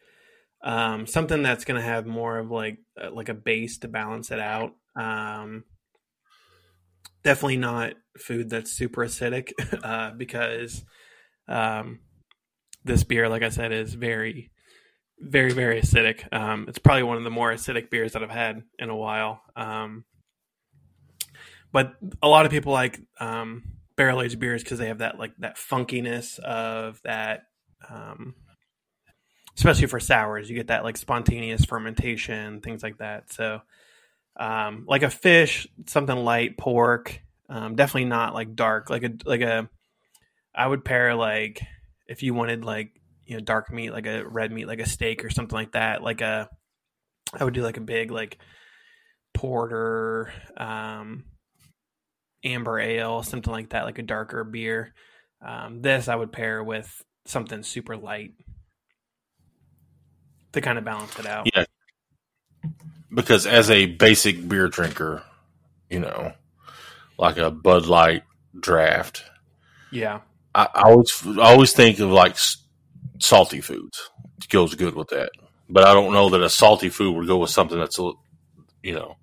um something that's going to have more of like uh, like a base to balance it out. Um definitely not food that's super acidic uh because um this beer like I said is very very very acidic. Um it's probably one of the more acidic beers that I've had in a while. Um but a lot of people like um, barrel aged beers because they have that like that funkiness of that um, especially for sours you get that like spontaneous fermentation things like that so um, like a fish something light pork um, definitely not like dark like a like a i would pair like if you wanted like you know dark meat like a red meat like a steak or something like that like a I would do like a big like porter, um, amber ale, something like that, like a darker beer. Um, this I would pair with something super light to kind of balance it out.
Yeah. Because as a basic beer drinker, you know, like a Bud Light draft,
Yeah.
I, always I always think of like salty foods. It goes good with that, but I don't know that a salty food would go with something that's a, you know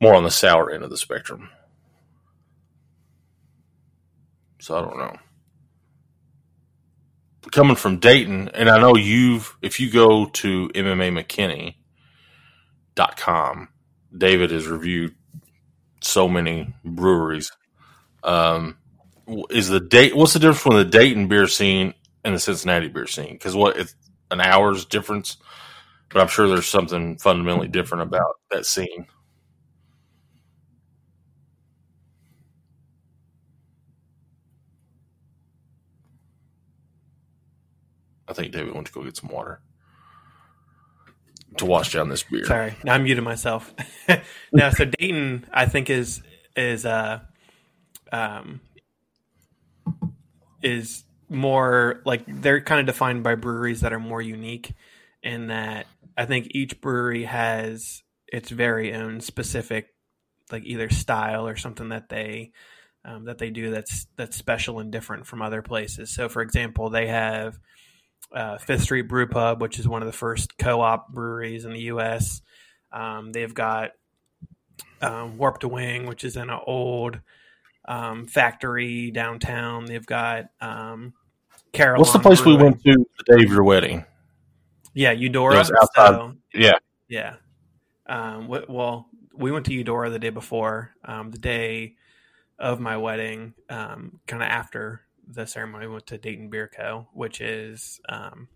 more on the sour end of the spectrum. So I don't know. Coming from Dayton, and I know you've if you go to MMAMcKinney.com, David has reviewed so many breweries. Um, is the date what's the difference between the Dayton beer scene and the Cincinnati beer scene? Because what it's an hour's difference, but I'm sure there's something fundamentally different about that scene. I think David went to go get some water to wash down this beer.
Sorry, now I'm muting myself. no, so Dayton, I think is is uh um is more like they're kind of defined by breweries that are more unique in that I think each brewery has its very own specific like either style or something that they um, that they do that's that's special and different from other places. So, for example, they have uh, Fifth Street Brew Pub, which is one of the first co-op breweries in the U.S. Um, they've got um, Warped Wing, which is in an old um, factory downtown. They've got um, Carolina.
What's the place we went to the day of your wedding?
Yeah, Eudora.
Outside-
So,
Yeah.
yeah. Um, well, we went to Eudora the day before, um, the day of my wedding, um, kind of after the ceremony, we went to Dayton Beer Co., which is, um,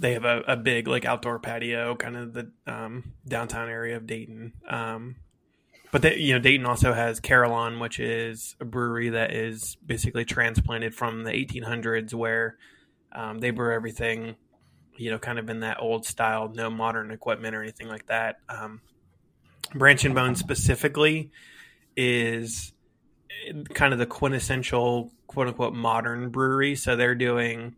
they have a, a big like outdoor patio, kind of the um, downtown area of Dayton. But they, you know, Dayton also has Carillon, which is a brewery that is basically transplanted from the 1800s, where um, they brew everything you know, kind of in that old style, no modern equipment or anything like that. Um, Branch and Bone specifically is kind of the quintessential quote unquote modern brewery. So they're doing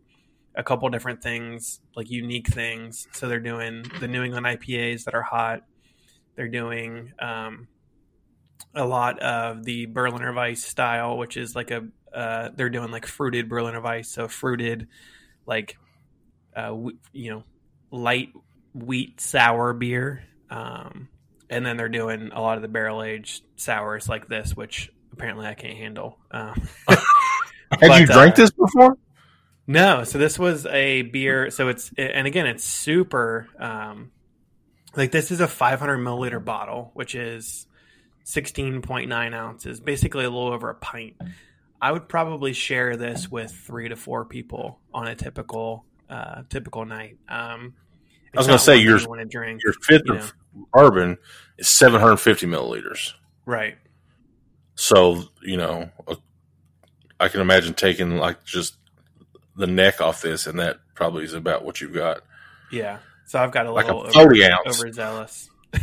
a couple different things, like unique things. So they're doing the New England IPAs that are hot. They're doing um, a lot of the Berliner Weisse style, which is like a uh, they're doing like fruited Berliner Weisse, so fruited like uh, w- you know, light wheat sour beer. Um, and then they're doing a lot of the barrel aged sours like this, which apparently I can't handle. Um,
Had you drank
uh,
this before?
no, so this was a beer. So it's, and again, it's super, um, like this is a 500 milliliter bottle, which is 16.9 ounces, basically a little over a pint. I would probably share this with three to four people on a typical uh, typical night. Um,
I was gonna say,
one that
yours-
you want to drink,
Your fifth
you
of bourbon is 750 milliliters.
right?
So, you know, uh, I can imagine taking like just the neck off this, and that probably is about what you've got.
Yeah. So I've got a
Like a
little
40
over,
ounce.
overzealous.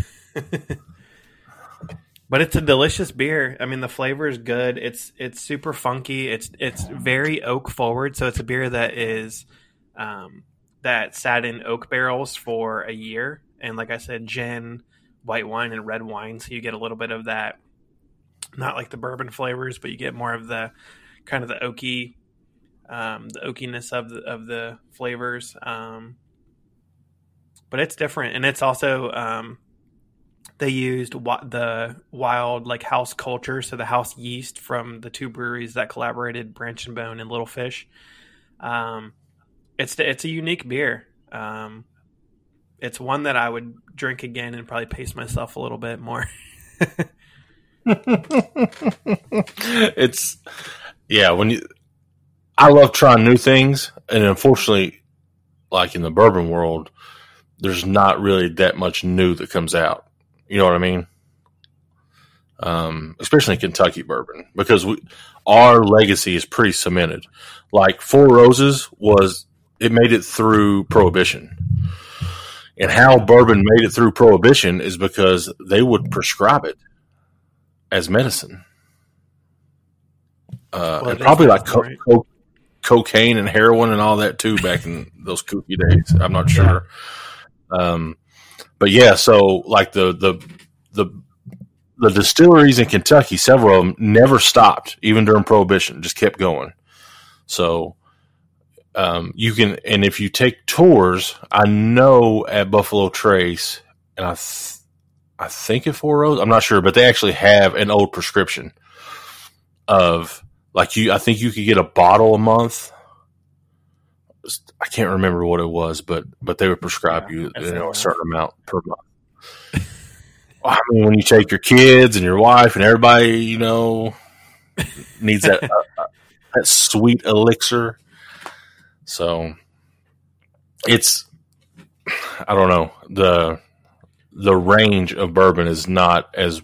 but it's a delicious beer. I mean, the flavor is good. It's it's super funky. It's it's very oak forward. So it's a beer that is um, that sat in oak barrels for a year, and like I said, gin, white wine, and red wine. So you get a little bit of that. Not like the bourbon flavors, but you get more of the kind of the oaky, um, the oakiness of the of the flavors. Um, but it's different, and it's also um, they used wi- the wild like house culture, so the house yeast from the two breweries that collaborated, Branch and Bone and Little Fish. Um, it's it's a unique beer. Um, it's one that I would drink again and probably pace myself a little bit more.
it's yeah when you i love trying new things and unfortunately like in the bourbon world there's not really that much new that comes out you know what i mean um, especially kentucky bourbon because we our legacy is pretty cemented like four roses was it made it through prohibition And how bourbon made it through prohibition is because they would prescribe it as medicine. Uh,
Well,
and probably like co- co- cocaine and heroin and all that too back in those kooky days. I'm not sure. Um, but yeah, so like the, the, the, the distilleries in Kentucky, several of them never stopped, even during Prohibition, just kept going. So, um, you can, and if you take tours, I know at Buffalo Trace, and I, th- I think at Four Roses, I'm not sure, but they actually have an old prescription of like you. I think you could get a bottle a month. I can't remember what it was, but but they would prescribe
Yeah,
you, you know, a certain amount per month. I mean, when you take your kids and your wife and everybody, you know, needs that uh, uh, that sweet elixir. So it's I don't know the the range of bourbon is not as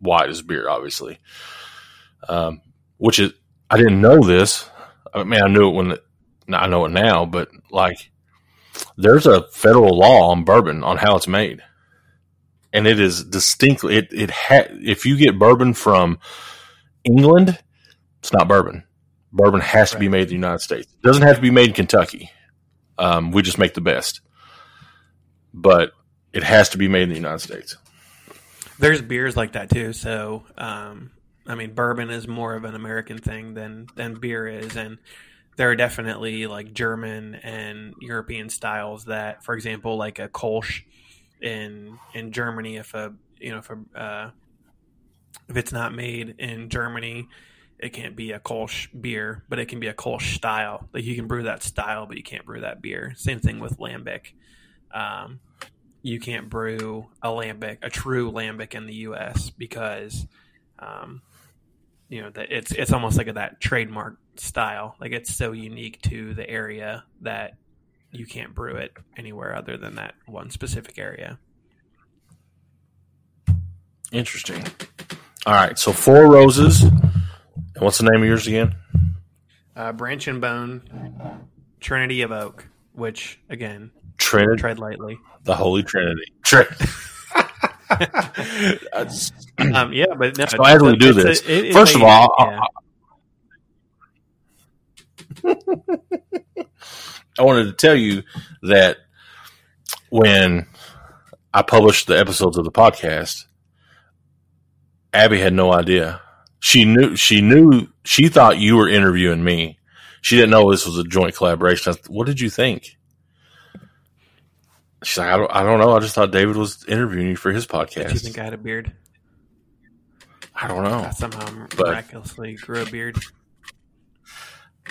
wide as beer, obviously. Um, which is I didn't know this. I mean, I knew it when I know it now, but like there's a federal law on bourbon on how it's made, and it is distinctly it it ha- if you get bourbon from England, it's not bourbon. Bourbon has to be made in the United States. It doesn't have to be made in Kentucky. Um, we just make the best, but it has to be made in the United States.
There's beers like that too. So, um, I mean, bourbon is more of an American thing than than beer is, and there are definitely like German and European styles that, for example, like a Kolsch in in Germany, if a you know if a uh, if it's not made in Germany, it can't be a Kolsch beer, but it can be a Kolsch style. Like you can brew that style, but you can't brew that beer. Same thing with lambic. Um, you can't brew a lambic, a true lambic in the U.S. because, um, you know, that it's it's almost like a, that trademark style. Like it's so unique to the area that you can't brew it anywhere other than that one specific area.
Interesting. All right, so four roses. And what's the name of yours again?
Uh, Branch and Bone, Trinity of Oak, which again,
Trinity,
tread lightly.
the Holy Trinity. Trin-
Um, yeah, but no,
So as we do
it's a-
this, first of all,
yeah.
I wanted to tell you that when I published the episodes of the podcast, Abby had no idea. She knew she knew she thought you were interviewing me. She didn't know this was a joint collaboration. Said, what did you think? She's like, I don't, I don't know. I just thought David was interviewing you for his
Did you think I had a beard?
I don't know.
I somehow
But-
miraculously grew a beard.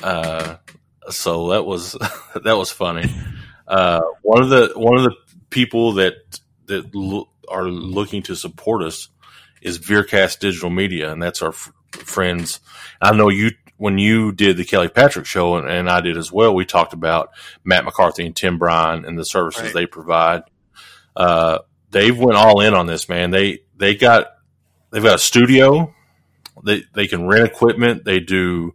Uh, so that was that was funny. Uh, one of the one of the people that that lo- are looking to support us is Veercast Digital Media, and that's our f- friends. I know you when you did the Kelly Patrick show, and, and I did as well. We talked about Matt McCarthy and Tim Bryan and the services
Right.
they provide. Uh, they've went all in on this, man. They they got they've got a studio. They they can rent equipment. They do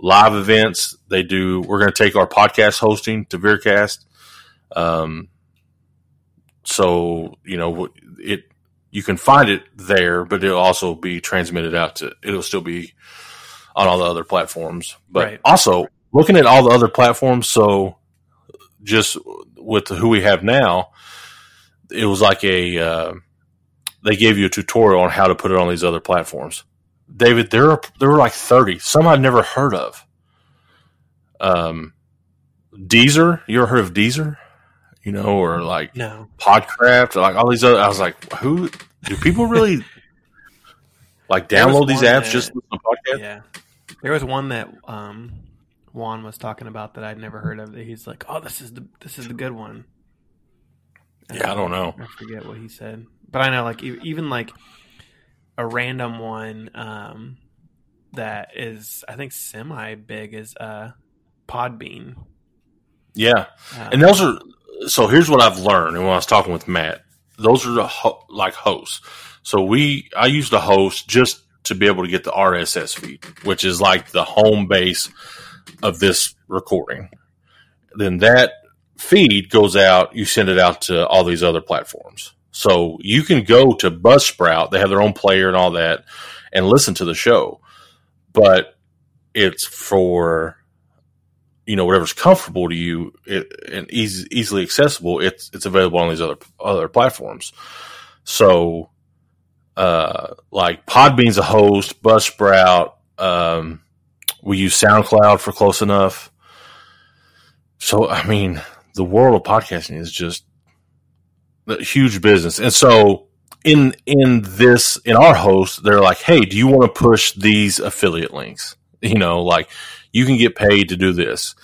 live events. They do. We're going to take our podcast hosting to Veercast. Um, so you know it. You can find it there, but it'll also be transmitted out to. It'll still be on all the other platforms. But
Right.
also looking at all the other platforms. So just with who we have now, it was like a. Uh, they gave you a tutorial on how to put it on these other platforms. David, there are there were like thirty. Some I'd never heard of. Um, Deezer, you ever heard of Deezer? You know, or like
No,
Podcraft, or like all these other. I was like, who do people really like download these apps
that-
just to listen to podcasts?
yeah. There was one that um, Juan was talking about that I'd never heard of. That he's like, "Oh, this is the this is the good one."
Yeah, I don't know.
I forget what he said, but I know like even like a random one um, that is I think semi big is uh, Podbean.
Yeah,
Uh,
and those are so. Here's what I've learned, and when I was talking with Matt, those are the ho- like hosts. So we, I use the host just to be able to get the RSS feed, which is like the home base of this recording. Then that feed goes out, you send it out to all these other platforms. So you can go to Buzzsprout, they have their own player and all that, and listen to the show. But it's for you know whatever's comfortable to you and easy, easily accessible. It's it's available on these other other platforms. So, uh, like Podbean's a host, Buzzsprout. Um, we use SoundCloud for close enough. So, I mean, the world of podcasting is just huge business. And so, in in this in our host, they're like, "Hey, do you want to push these affiliate links? You know, like you can get paid to do this."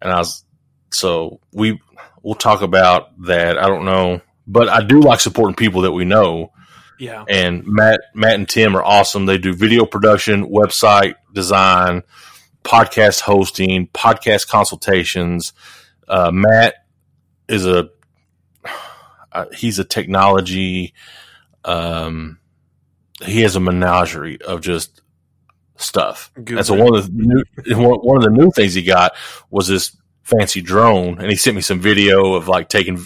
And I was so we we'll talk about that. I don't know, but I do like supporting people that we know.
Yeah.
And Matt Matt and Tim are awesome. They do video production, website design, podcast hosting, podcast consultations. Uh, Matt is a uh, he's a technology. Um, he has a menagerie of just stuff.
Guru.
And so one of the new one one of the new things he got was this fancy drone, and he sent me some video of like taking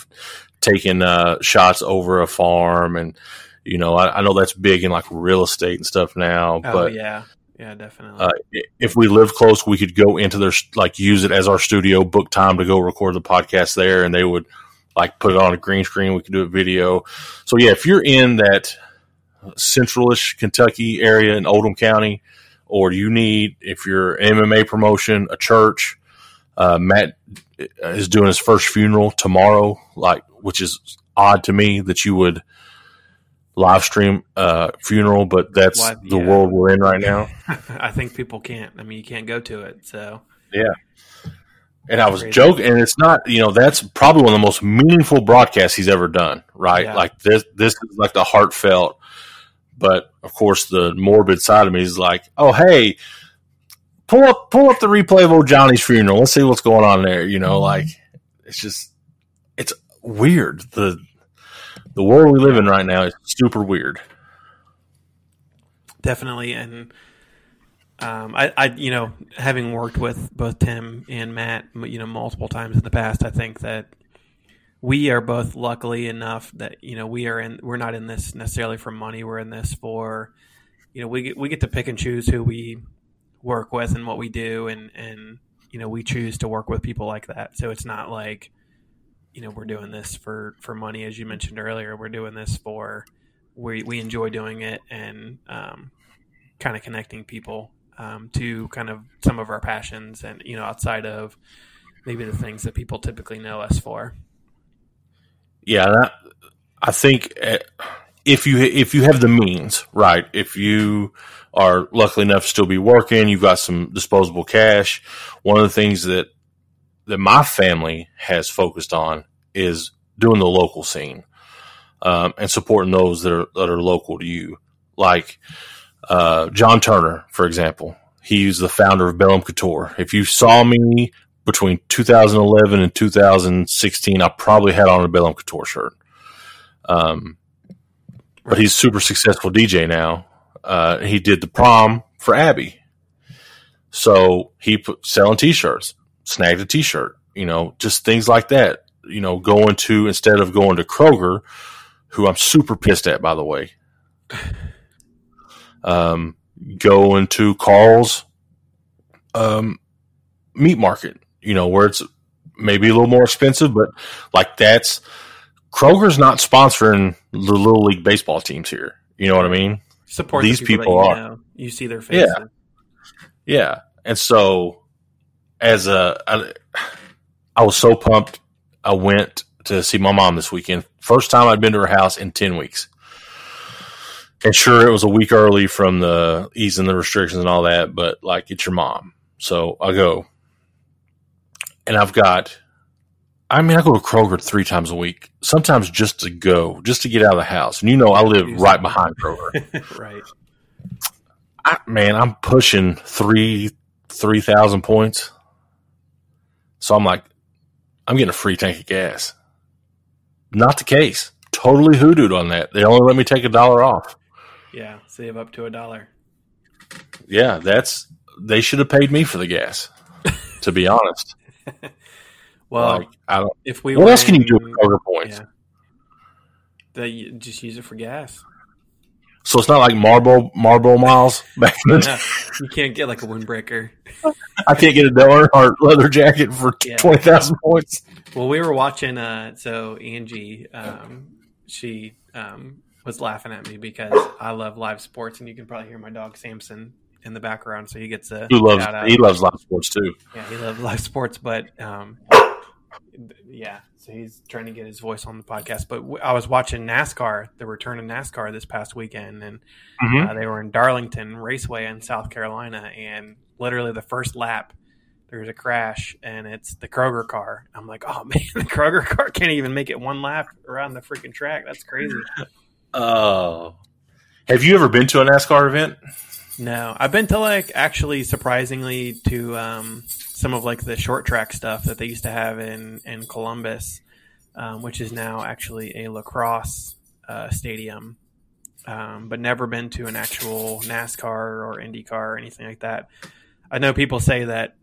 taking uh, shots over a farm, and you know I, I know that's big in like real estate and stuff now,
Oh
but
yeah, yeah, definitely.
uh, if we live close, we could go into their like use it as our studio, book time to go record the podcast there, and they would like put it on a green screen. We can do a video. So yeah, if you're in that centralish Kentucky area in Oldham County, or you need if you're MMA promotion, a church, uh, Matt is doing his first funeral tomorrow, like which is odd to me that you would live stream uh funeral, but that's
Live-
the
yeah.
world we're in right now.
I think people can't. I mean, you can't go to it. So
And I was
Crazy.
joking, and it's not, you know, that's probably one of the most meaningful broadcasts he's ever done, right?
Yeah.
Like this, this is like the heartfelt, but of course, the morbid side of me is like, oh, hey, pull up, pull up the replay of old Johnny's funeral. Let's see what's going on there. You know, like it's just, it's weird. The, the world we live in right now is super weird.
definitely, and um, I, I, you know, having worked with both Tim and Matt, you know, multiple times in the past, I think that we are both luckily enough that you know we are in. We're not in this necessarily for money. We're in this for, you know, we get, we get to pick and choose who we work with and what we do, and and you know we choose to work with people like that. So it's not like, you know, we're doing this for for money, as you mentioned earlier. We're doing this for we we enjoy doing it and um, kind of connecting people um, to kind of some of our passions and you know outside of maybe the things that people typically know us for.
Yeah, and I, think uh, if you if you have the means, right? If you are lucky enough to still be working, you've got some disposable cash. One of the things that that my family has focused on is doing the local scene um, and supporting those that are that are local to you, like uh, John Turner, for example. He's the founder of Bellum Couture. If you saw me between 2011 and 2016, I probably had on a Bellum Couture shirt. Um, but he's super successful DJ now. Uh, he did the prom for Abby. So he put selling t-shirts, snagged a t-shirt, you know, just things like that. You know, going to, instead of going to Kroger, who I'm super pissed at, by the way, um, going to Carl's, um, meat market, you know, where it's maybe a little more expensive, but like that's Kroger's not sponsoring the little league baseball teams here. You know what I mean?
Support
These
the
people
that you
are.
know. You see their faces.
Yeah. And so as a, I, I was so pumped. I went to see my mom this weekend. First time I'd been to her house in 10 weeks. And sure, it was a week early from the easing the restrictions and all that, but like it's your mom. So I go and I've got, I mean, I go to Kroger three times a week, sometimes just to go, just to get out of the house. And you know, I live right behind Kroger.
right.
I, man, I'm pushing three three thousand points. So I'm like, I'm getting a free tank of gas. Not the case. Totally hoodooed on that. They only let me take a dollar off.
Yeah. Save up to a dollar.
Yeah, that's they should have paid me for the gas. To be honest,
Well,
like, I don't.
if we
What
were
else can you do with Kroger points?
Yeah. That you just use it for gas.
So it's not like Marlboro Marlboro miles back in the day.
No, you can't get like a windbreaker.
I can't get a dollar or leather jacket for
Yeah.
twenty thousand points.
Well, we were watching. Uh, so Angie, um, she um, was laughing at me because I love live sports, and you can probably hear my dog Samson in the background. So he gets a
He loves
shout out.
he loves live sports too.
Yeah, he loves live sports, but um, yeah, so he's trying to get his voice on the podcast. But w- I was watching NASCAR, the return of NASCAR this past weekend, and
Mhm.
uh, they were in Darlington Raceway in South Carolina, and literally the first lap. There's a crash, and it's the Kroger car. I'm like, oh man, the Kroger car can't even make it one lap around the freaking track. That's crazy.
Oh, have you ever been to a NASCAR event?
No, I've been to like actually surprisingly to um, some of like the short track stuff that they used to have in in Columbus, um, which is now actually a lacrosse uh, stadium, um, but never been to an actual NASCAR or IndyCar or anything like that. I know people say that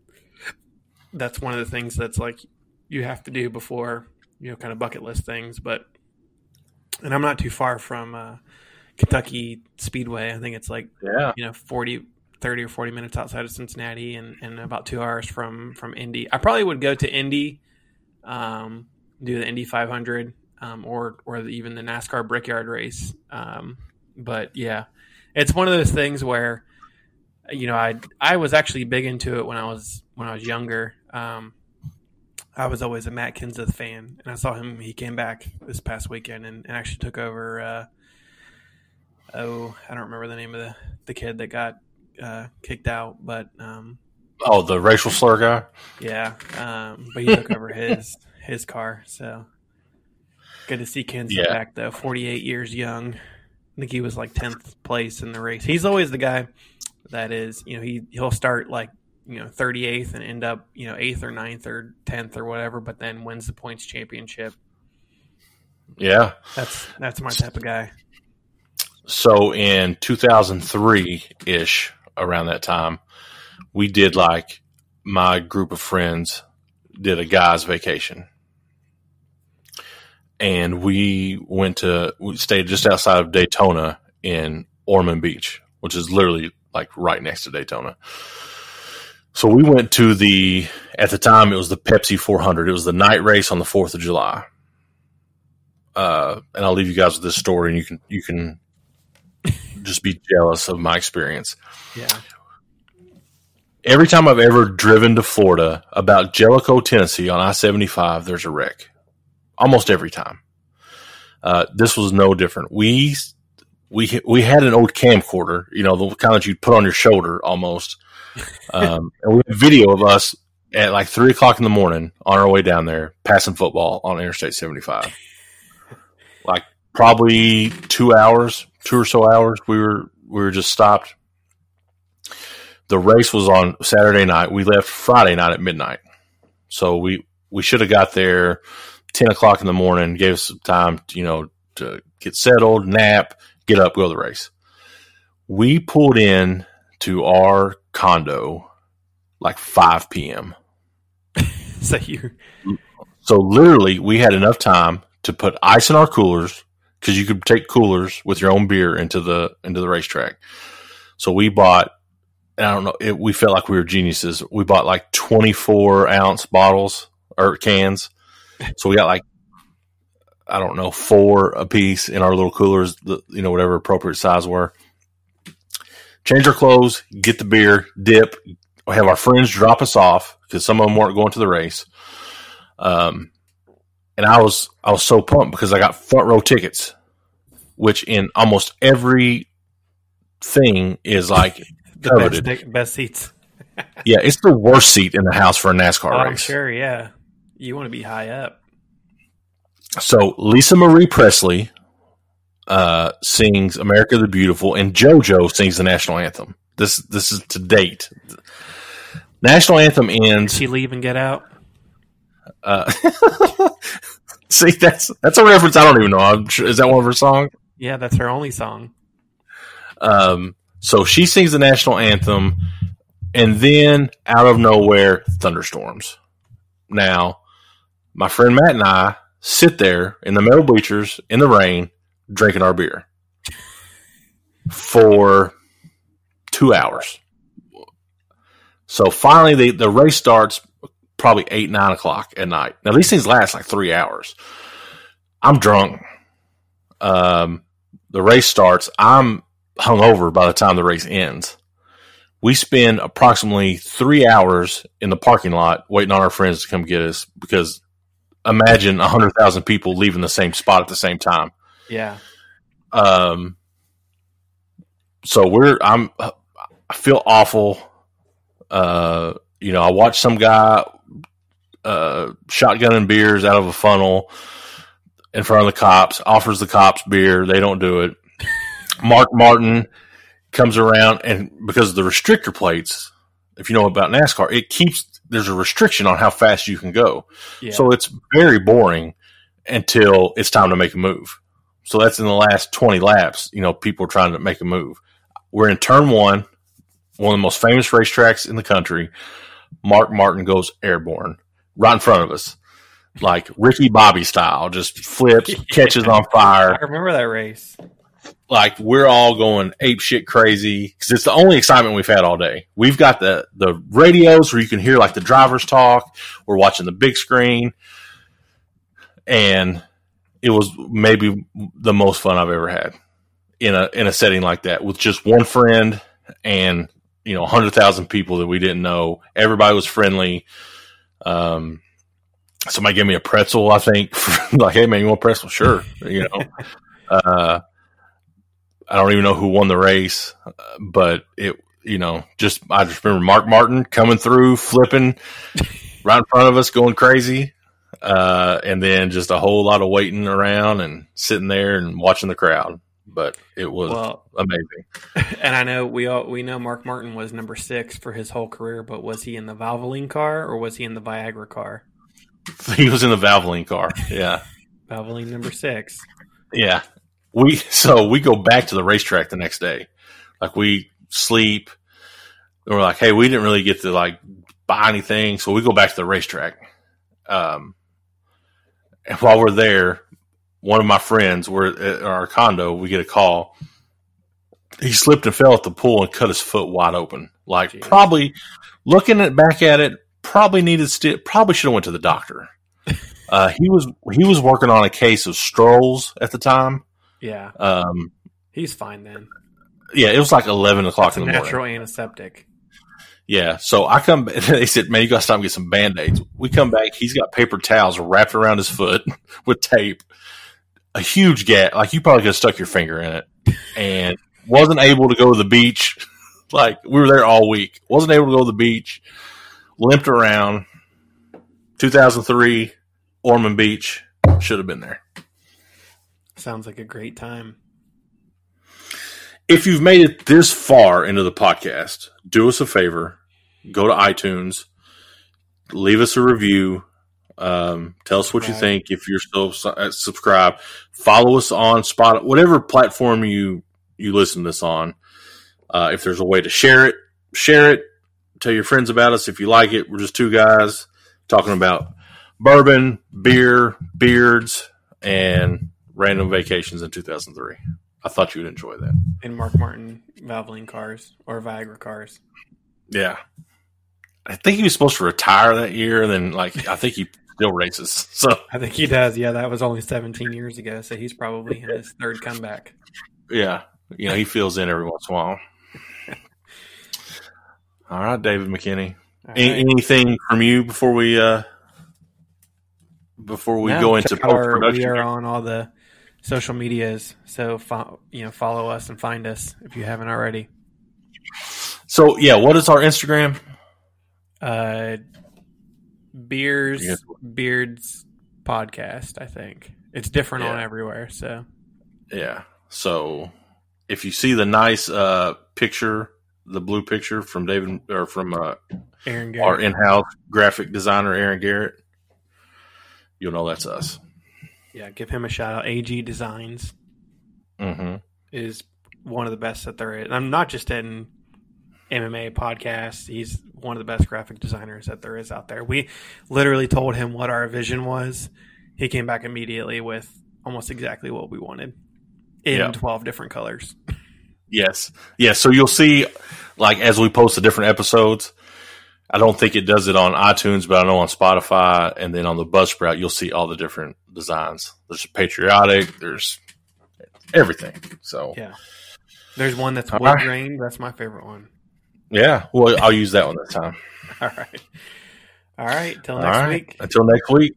that's one of the things that's like you have to do before you know kind of bucket list things, but and I'm not too far from uh, Kentucky Speedway. I think it's like
Yeah,
you know 40 30 or 40 minutes outside of cincinnati and, and about two hours from from indy. I probably would go to indy um, do the indy 500 um, or or the, even the nascar brickyard race. Um, but yeah it's one of those things where you know i i was actually big into it when i was when i was younger. Um, I was always a Matt Kenseth fan, and I saw him. He came back this past weekend and, and actually took over. Uh, oh, I don't remember the name of the, the kid that got uh, kicked out, but um,
Oh, the racial slur guy.
yeah, um, but he took over his his car. So good to see Kenseth
Yeah.
back though. Forty eight years young. I think he was like tenth place in the race. He's always the guy that is, you know, he he'll start like you know thirty eighth and end up you know eighth or ninth or tenth or whatever, but then wins the points championship.
Yeah.
That's that's my type of guy.
So in 2003 ish, around that time, we did like my group of friends did a guy's vacation. And we went to, we stayed just outside of Daytona in Ormond Beach, which is literally like right next to Daytona. So we went to the, at the time, it was the Pepsi 400. It was the night race on the 4th of July. Uh, and I'll leave you guys with this story and you can, you can just be jealous of my experience.
Yeah.
Every time I've ever driven to Florida about Jellicoe, Tennessee on I 75, there's a wreck. Almost every time. Uh, this was no different. We, we, we had an old camcorder, you know, the kind that you'd put on your shoulder almost. Um, and we had video of us at like three o'clock in the morning on our way down there passing football on Interstate 75. like probably two hours, two or so hours. We were, we were just stopped the race was on Saturday night. We left Friday night at midnight. So we, we should have got there 10 o'clock in the morning, gave us some time, to, you know, to get settled, nap, get up, go to the race. We pulled in to our condo like 5 p.m.
So you
So literally, we had enough time to put ice in our coolers because you could take coolers with your own beer into the into the racetrack. So we bought, and I don't know, it, we felt like we were geniuses. We bought like twenty four ounce bottles or cans. So we got like I don't know four a piece in our little coolers, the, you know whatever appropriate size were. Change our clothes, get the beer, dip, have our friends drop us off because some of them weren't going to the race. Um, and I was I was so pumped because I got front row tickets, which in almost every thing is like
the best, best seats.
Yeah, it's the worst seat in the house for a NASCAR
Oh, I'm
race.
sure. Yeah, you want to be high up.
So Lisa Marie Presley uh, sings "America the Beautiful" and JoJo sings the national anthem. This this is to date. National anthem ends.
She leave and get out.
Uh, see, that's that's a reference I don't even know. I'm sure, is that one of her songs?
Yeah, that's her only song.
Um, so she sings the national anthem, and then out of nowhere, thunderstorms. Now, my friend Matt and I sit there in the metal bleachers in the rain drinking our beer for two hours. So finally, the, the race starts probably eight, nine o'clock at night. Now, these things last like three hours. I'm drunk. Um, the race starts. I'm hungover by the time the race ends. We spend approximately three hours in the parking lot waiting on our friends to come get us because imagine 100,000 people leaving the same spot at the same time.
Yeah.
Um, so we're I'm I feel awful. Uh, you know, I watched some guy uh, shotgunning beers out of a funnel in front of the cops. Offers the cops beer, they don't do it. Mark Martin comes around and because of the restrictor plates, if you know about NASCAR, it keeps there's a restriction on how fast you can go.
Yeah.
So it's very boring until it's time to make a move. So that's in the last 20 laps, you know, people are trying to make a move. We're in turn one, one of the most famous racetracks in the country. Mark Martin goes airborne right in front of us, like Ricky Bobby style, just flips, catches on fire.
I remember that race.
Like we're all going ape shit crazy because it's the only excitement we've had all day. We've got the the radios where you can hear like the drivers talk. We're watching the big screen, and it was maybe the most fun I've ever had in a in a setting like that with just one friend and you know hundred thousand people that we didn't know. Everybody was friendly. Um, somebody gave me a pretzel. I think like, hey man, you want a pretzel? Sure. You know. uh, I don't even know who won the race, but it you know just I just remember Mark Martin coming through, flipping right in front of us, going crazy. Uh, and then just a whole lot of waiting around and sitting there and watching the crowd. But it was
Well,
amazing.
and I know we all we know Mark Martin was number six for his whole career, but was he in the Valvoline car or was he in the Viagra car?
He was in the Valvoline car. Yeah.
Valvoline number six.
Yeah. We so we go back to the racetrack the next day. Like we sleep. And we're like, hey, we didn't really get to like buy anything, so we go back to the racetrack. Um, while we're there, one of my friends, we're at our condo, we get a call. He slipped and fell at the pool and cut his foot wide open. Like
Jeez.
probably looking at back at it, probably needed sti- probably should have went to the doctor. Uh, he was he was working on a case of Stroh's at the time.
Yeah,
Um,
he's fine then.
yeah, it was like eleven o'clock
It's
in the morning.
natural antiseptic.
Yeah, so I come. They said, "Man, you got to stop and get some band aids." We come back. He's got paper towels wrapped around his foot with tape. A huge gap, like you probably could have stuck your finger in it, and wasn't able to go to the beach. Like we were there all week, wasn't able to go to the beach. Limped around. 2003 Ormond Beach should have been there.
Sounds like a great time.
If you've made it this far into the podcast, do us a favor, go to iTunes, leave us a review, um, tell us what you think. If you're still su- uh, subscribed, follow us on Spot, whatever platform you you listen to this on. Uh, if there's a way to share it, share it. Tell your friends about us if you like it. We're just two guys talking about bourbon, beer, beards, and random vacations in 2003. I thought you would enjoy that.
In Mark Martin Valvoline cars or Viagra cars.
Yeah. I think he was supposed to retire that year, and then like I think he still races. So
I think he does. Yeah, that was only 17 years ago, so he's probably in his third comeback.
yeah, you know he fills in every once in a while. All right, David McKinney.
All
Any. Anything from you before we uh before we
No,
go into
check
post production?
We are on all the social medias, so fo- you know, follow us and find us if you haven't already.
So yeah, what is our Instagram?
Uh, Beers
Yes.
Beards podcast. I think it's different on everywhere. So
Yeah. So if you see the nice uh picture, the blue picture from David or from uh,
Aaron
our in-house graphic designer Aaron Garrett, you'll know that's us.
Yeah, give him a shout out. AG Designs
Mm-hmm.
is one of the best that there is. I'm not just in MMA podcasts. He's one of the best graphic designers that there is out there. We literally told him what our vision was. He came back immediately with almost exactly what we wanted in
Yeah.
12 different colors.
Yes. Yes. So you'll see, like, as we post the different episodes, I don't think it does it on iTunes, but I know on Spotify and then on the Buzzsprout, you'll see all the different designs. There's patriotic, there's everything. So,
Yeah. There's one that's
All
wood
right.
grain. That's my favorite one.
yeah, well, I'll use that one this time.
All right. All right. Till next
right.
week.
Until next week.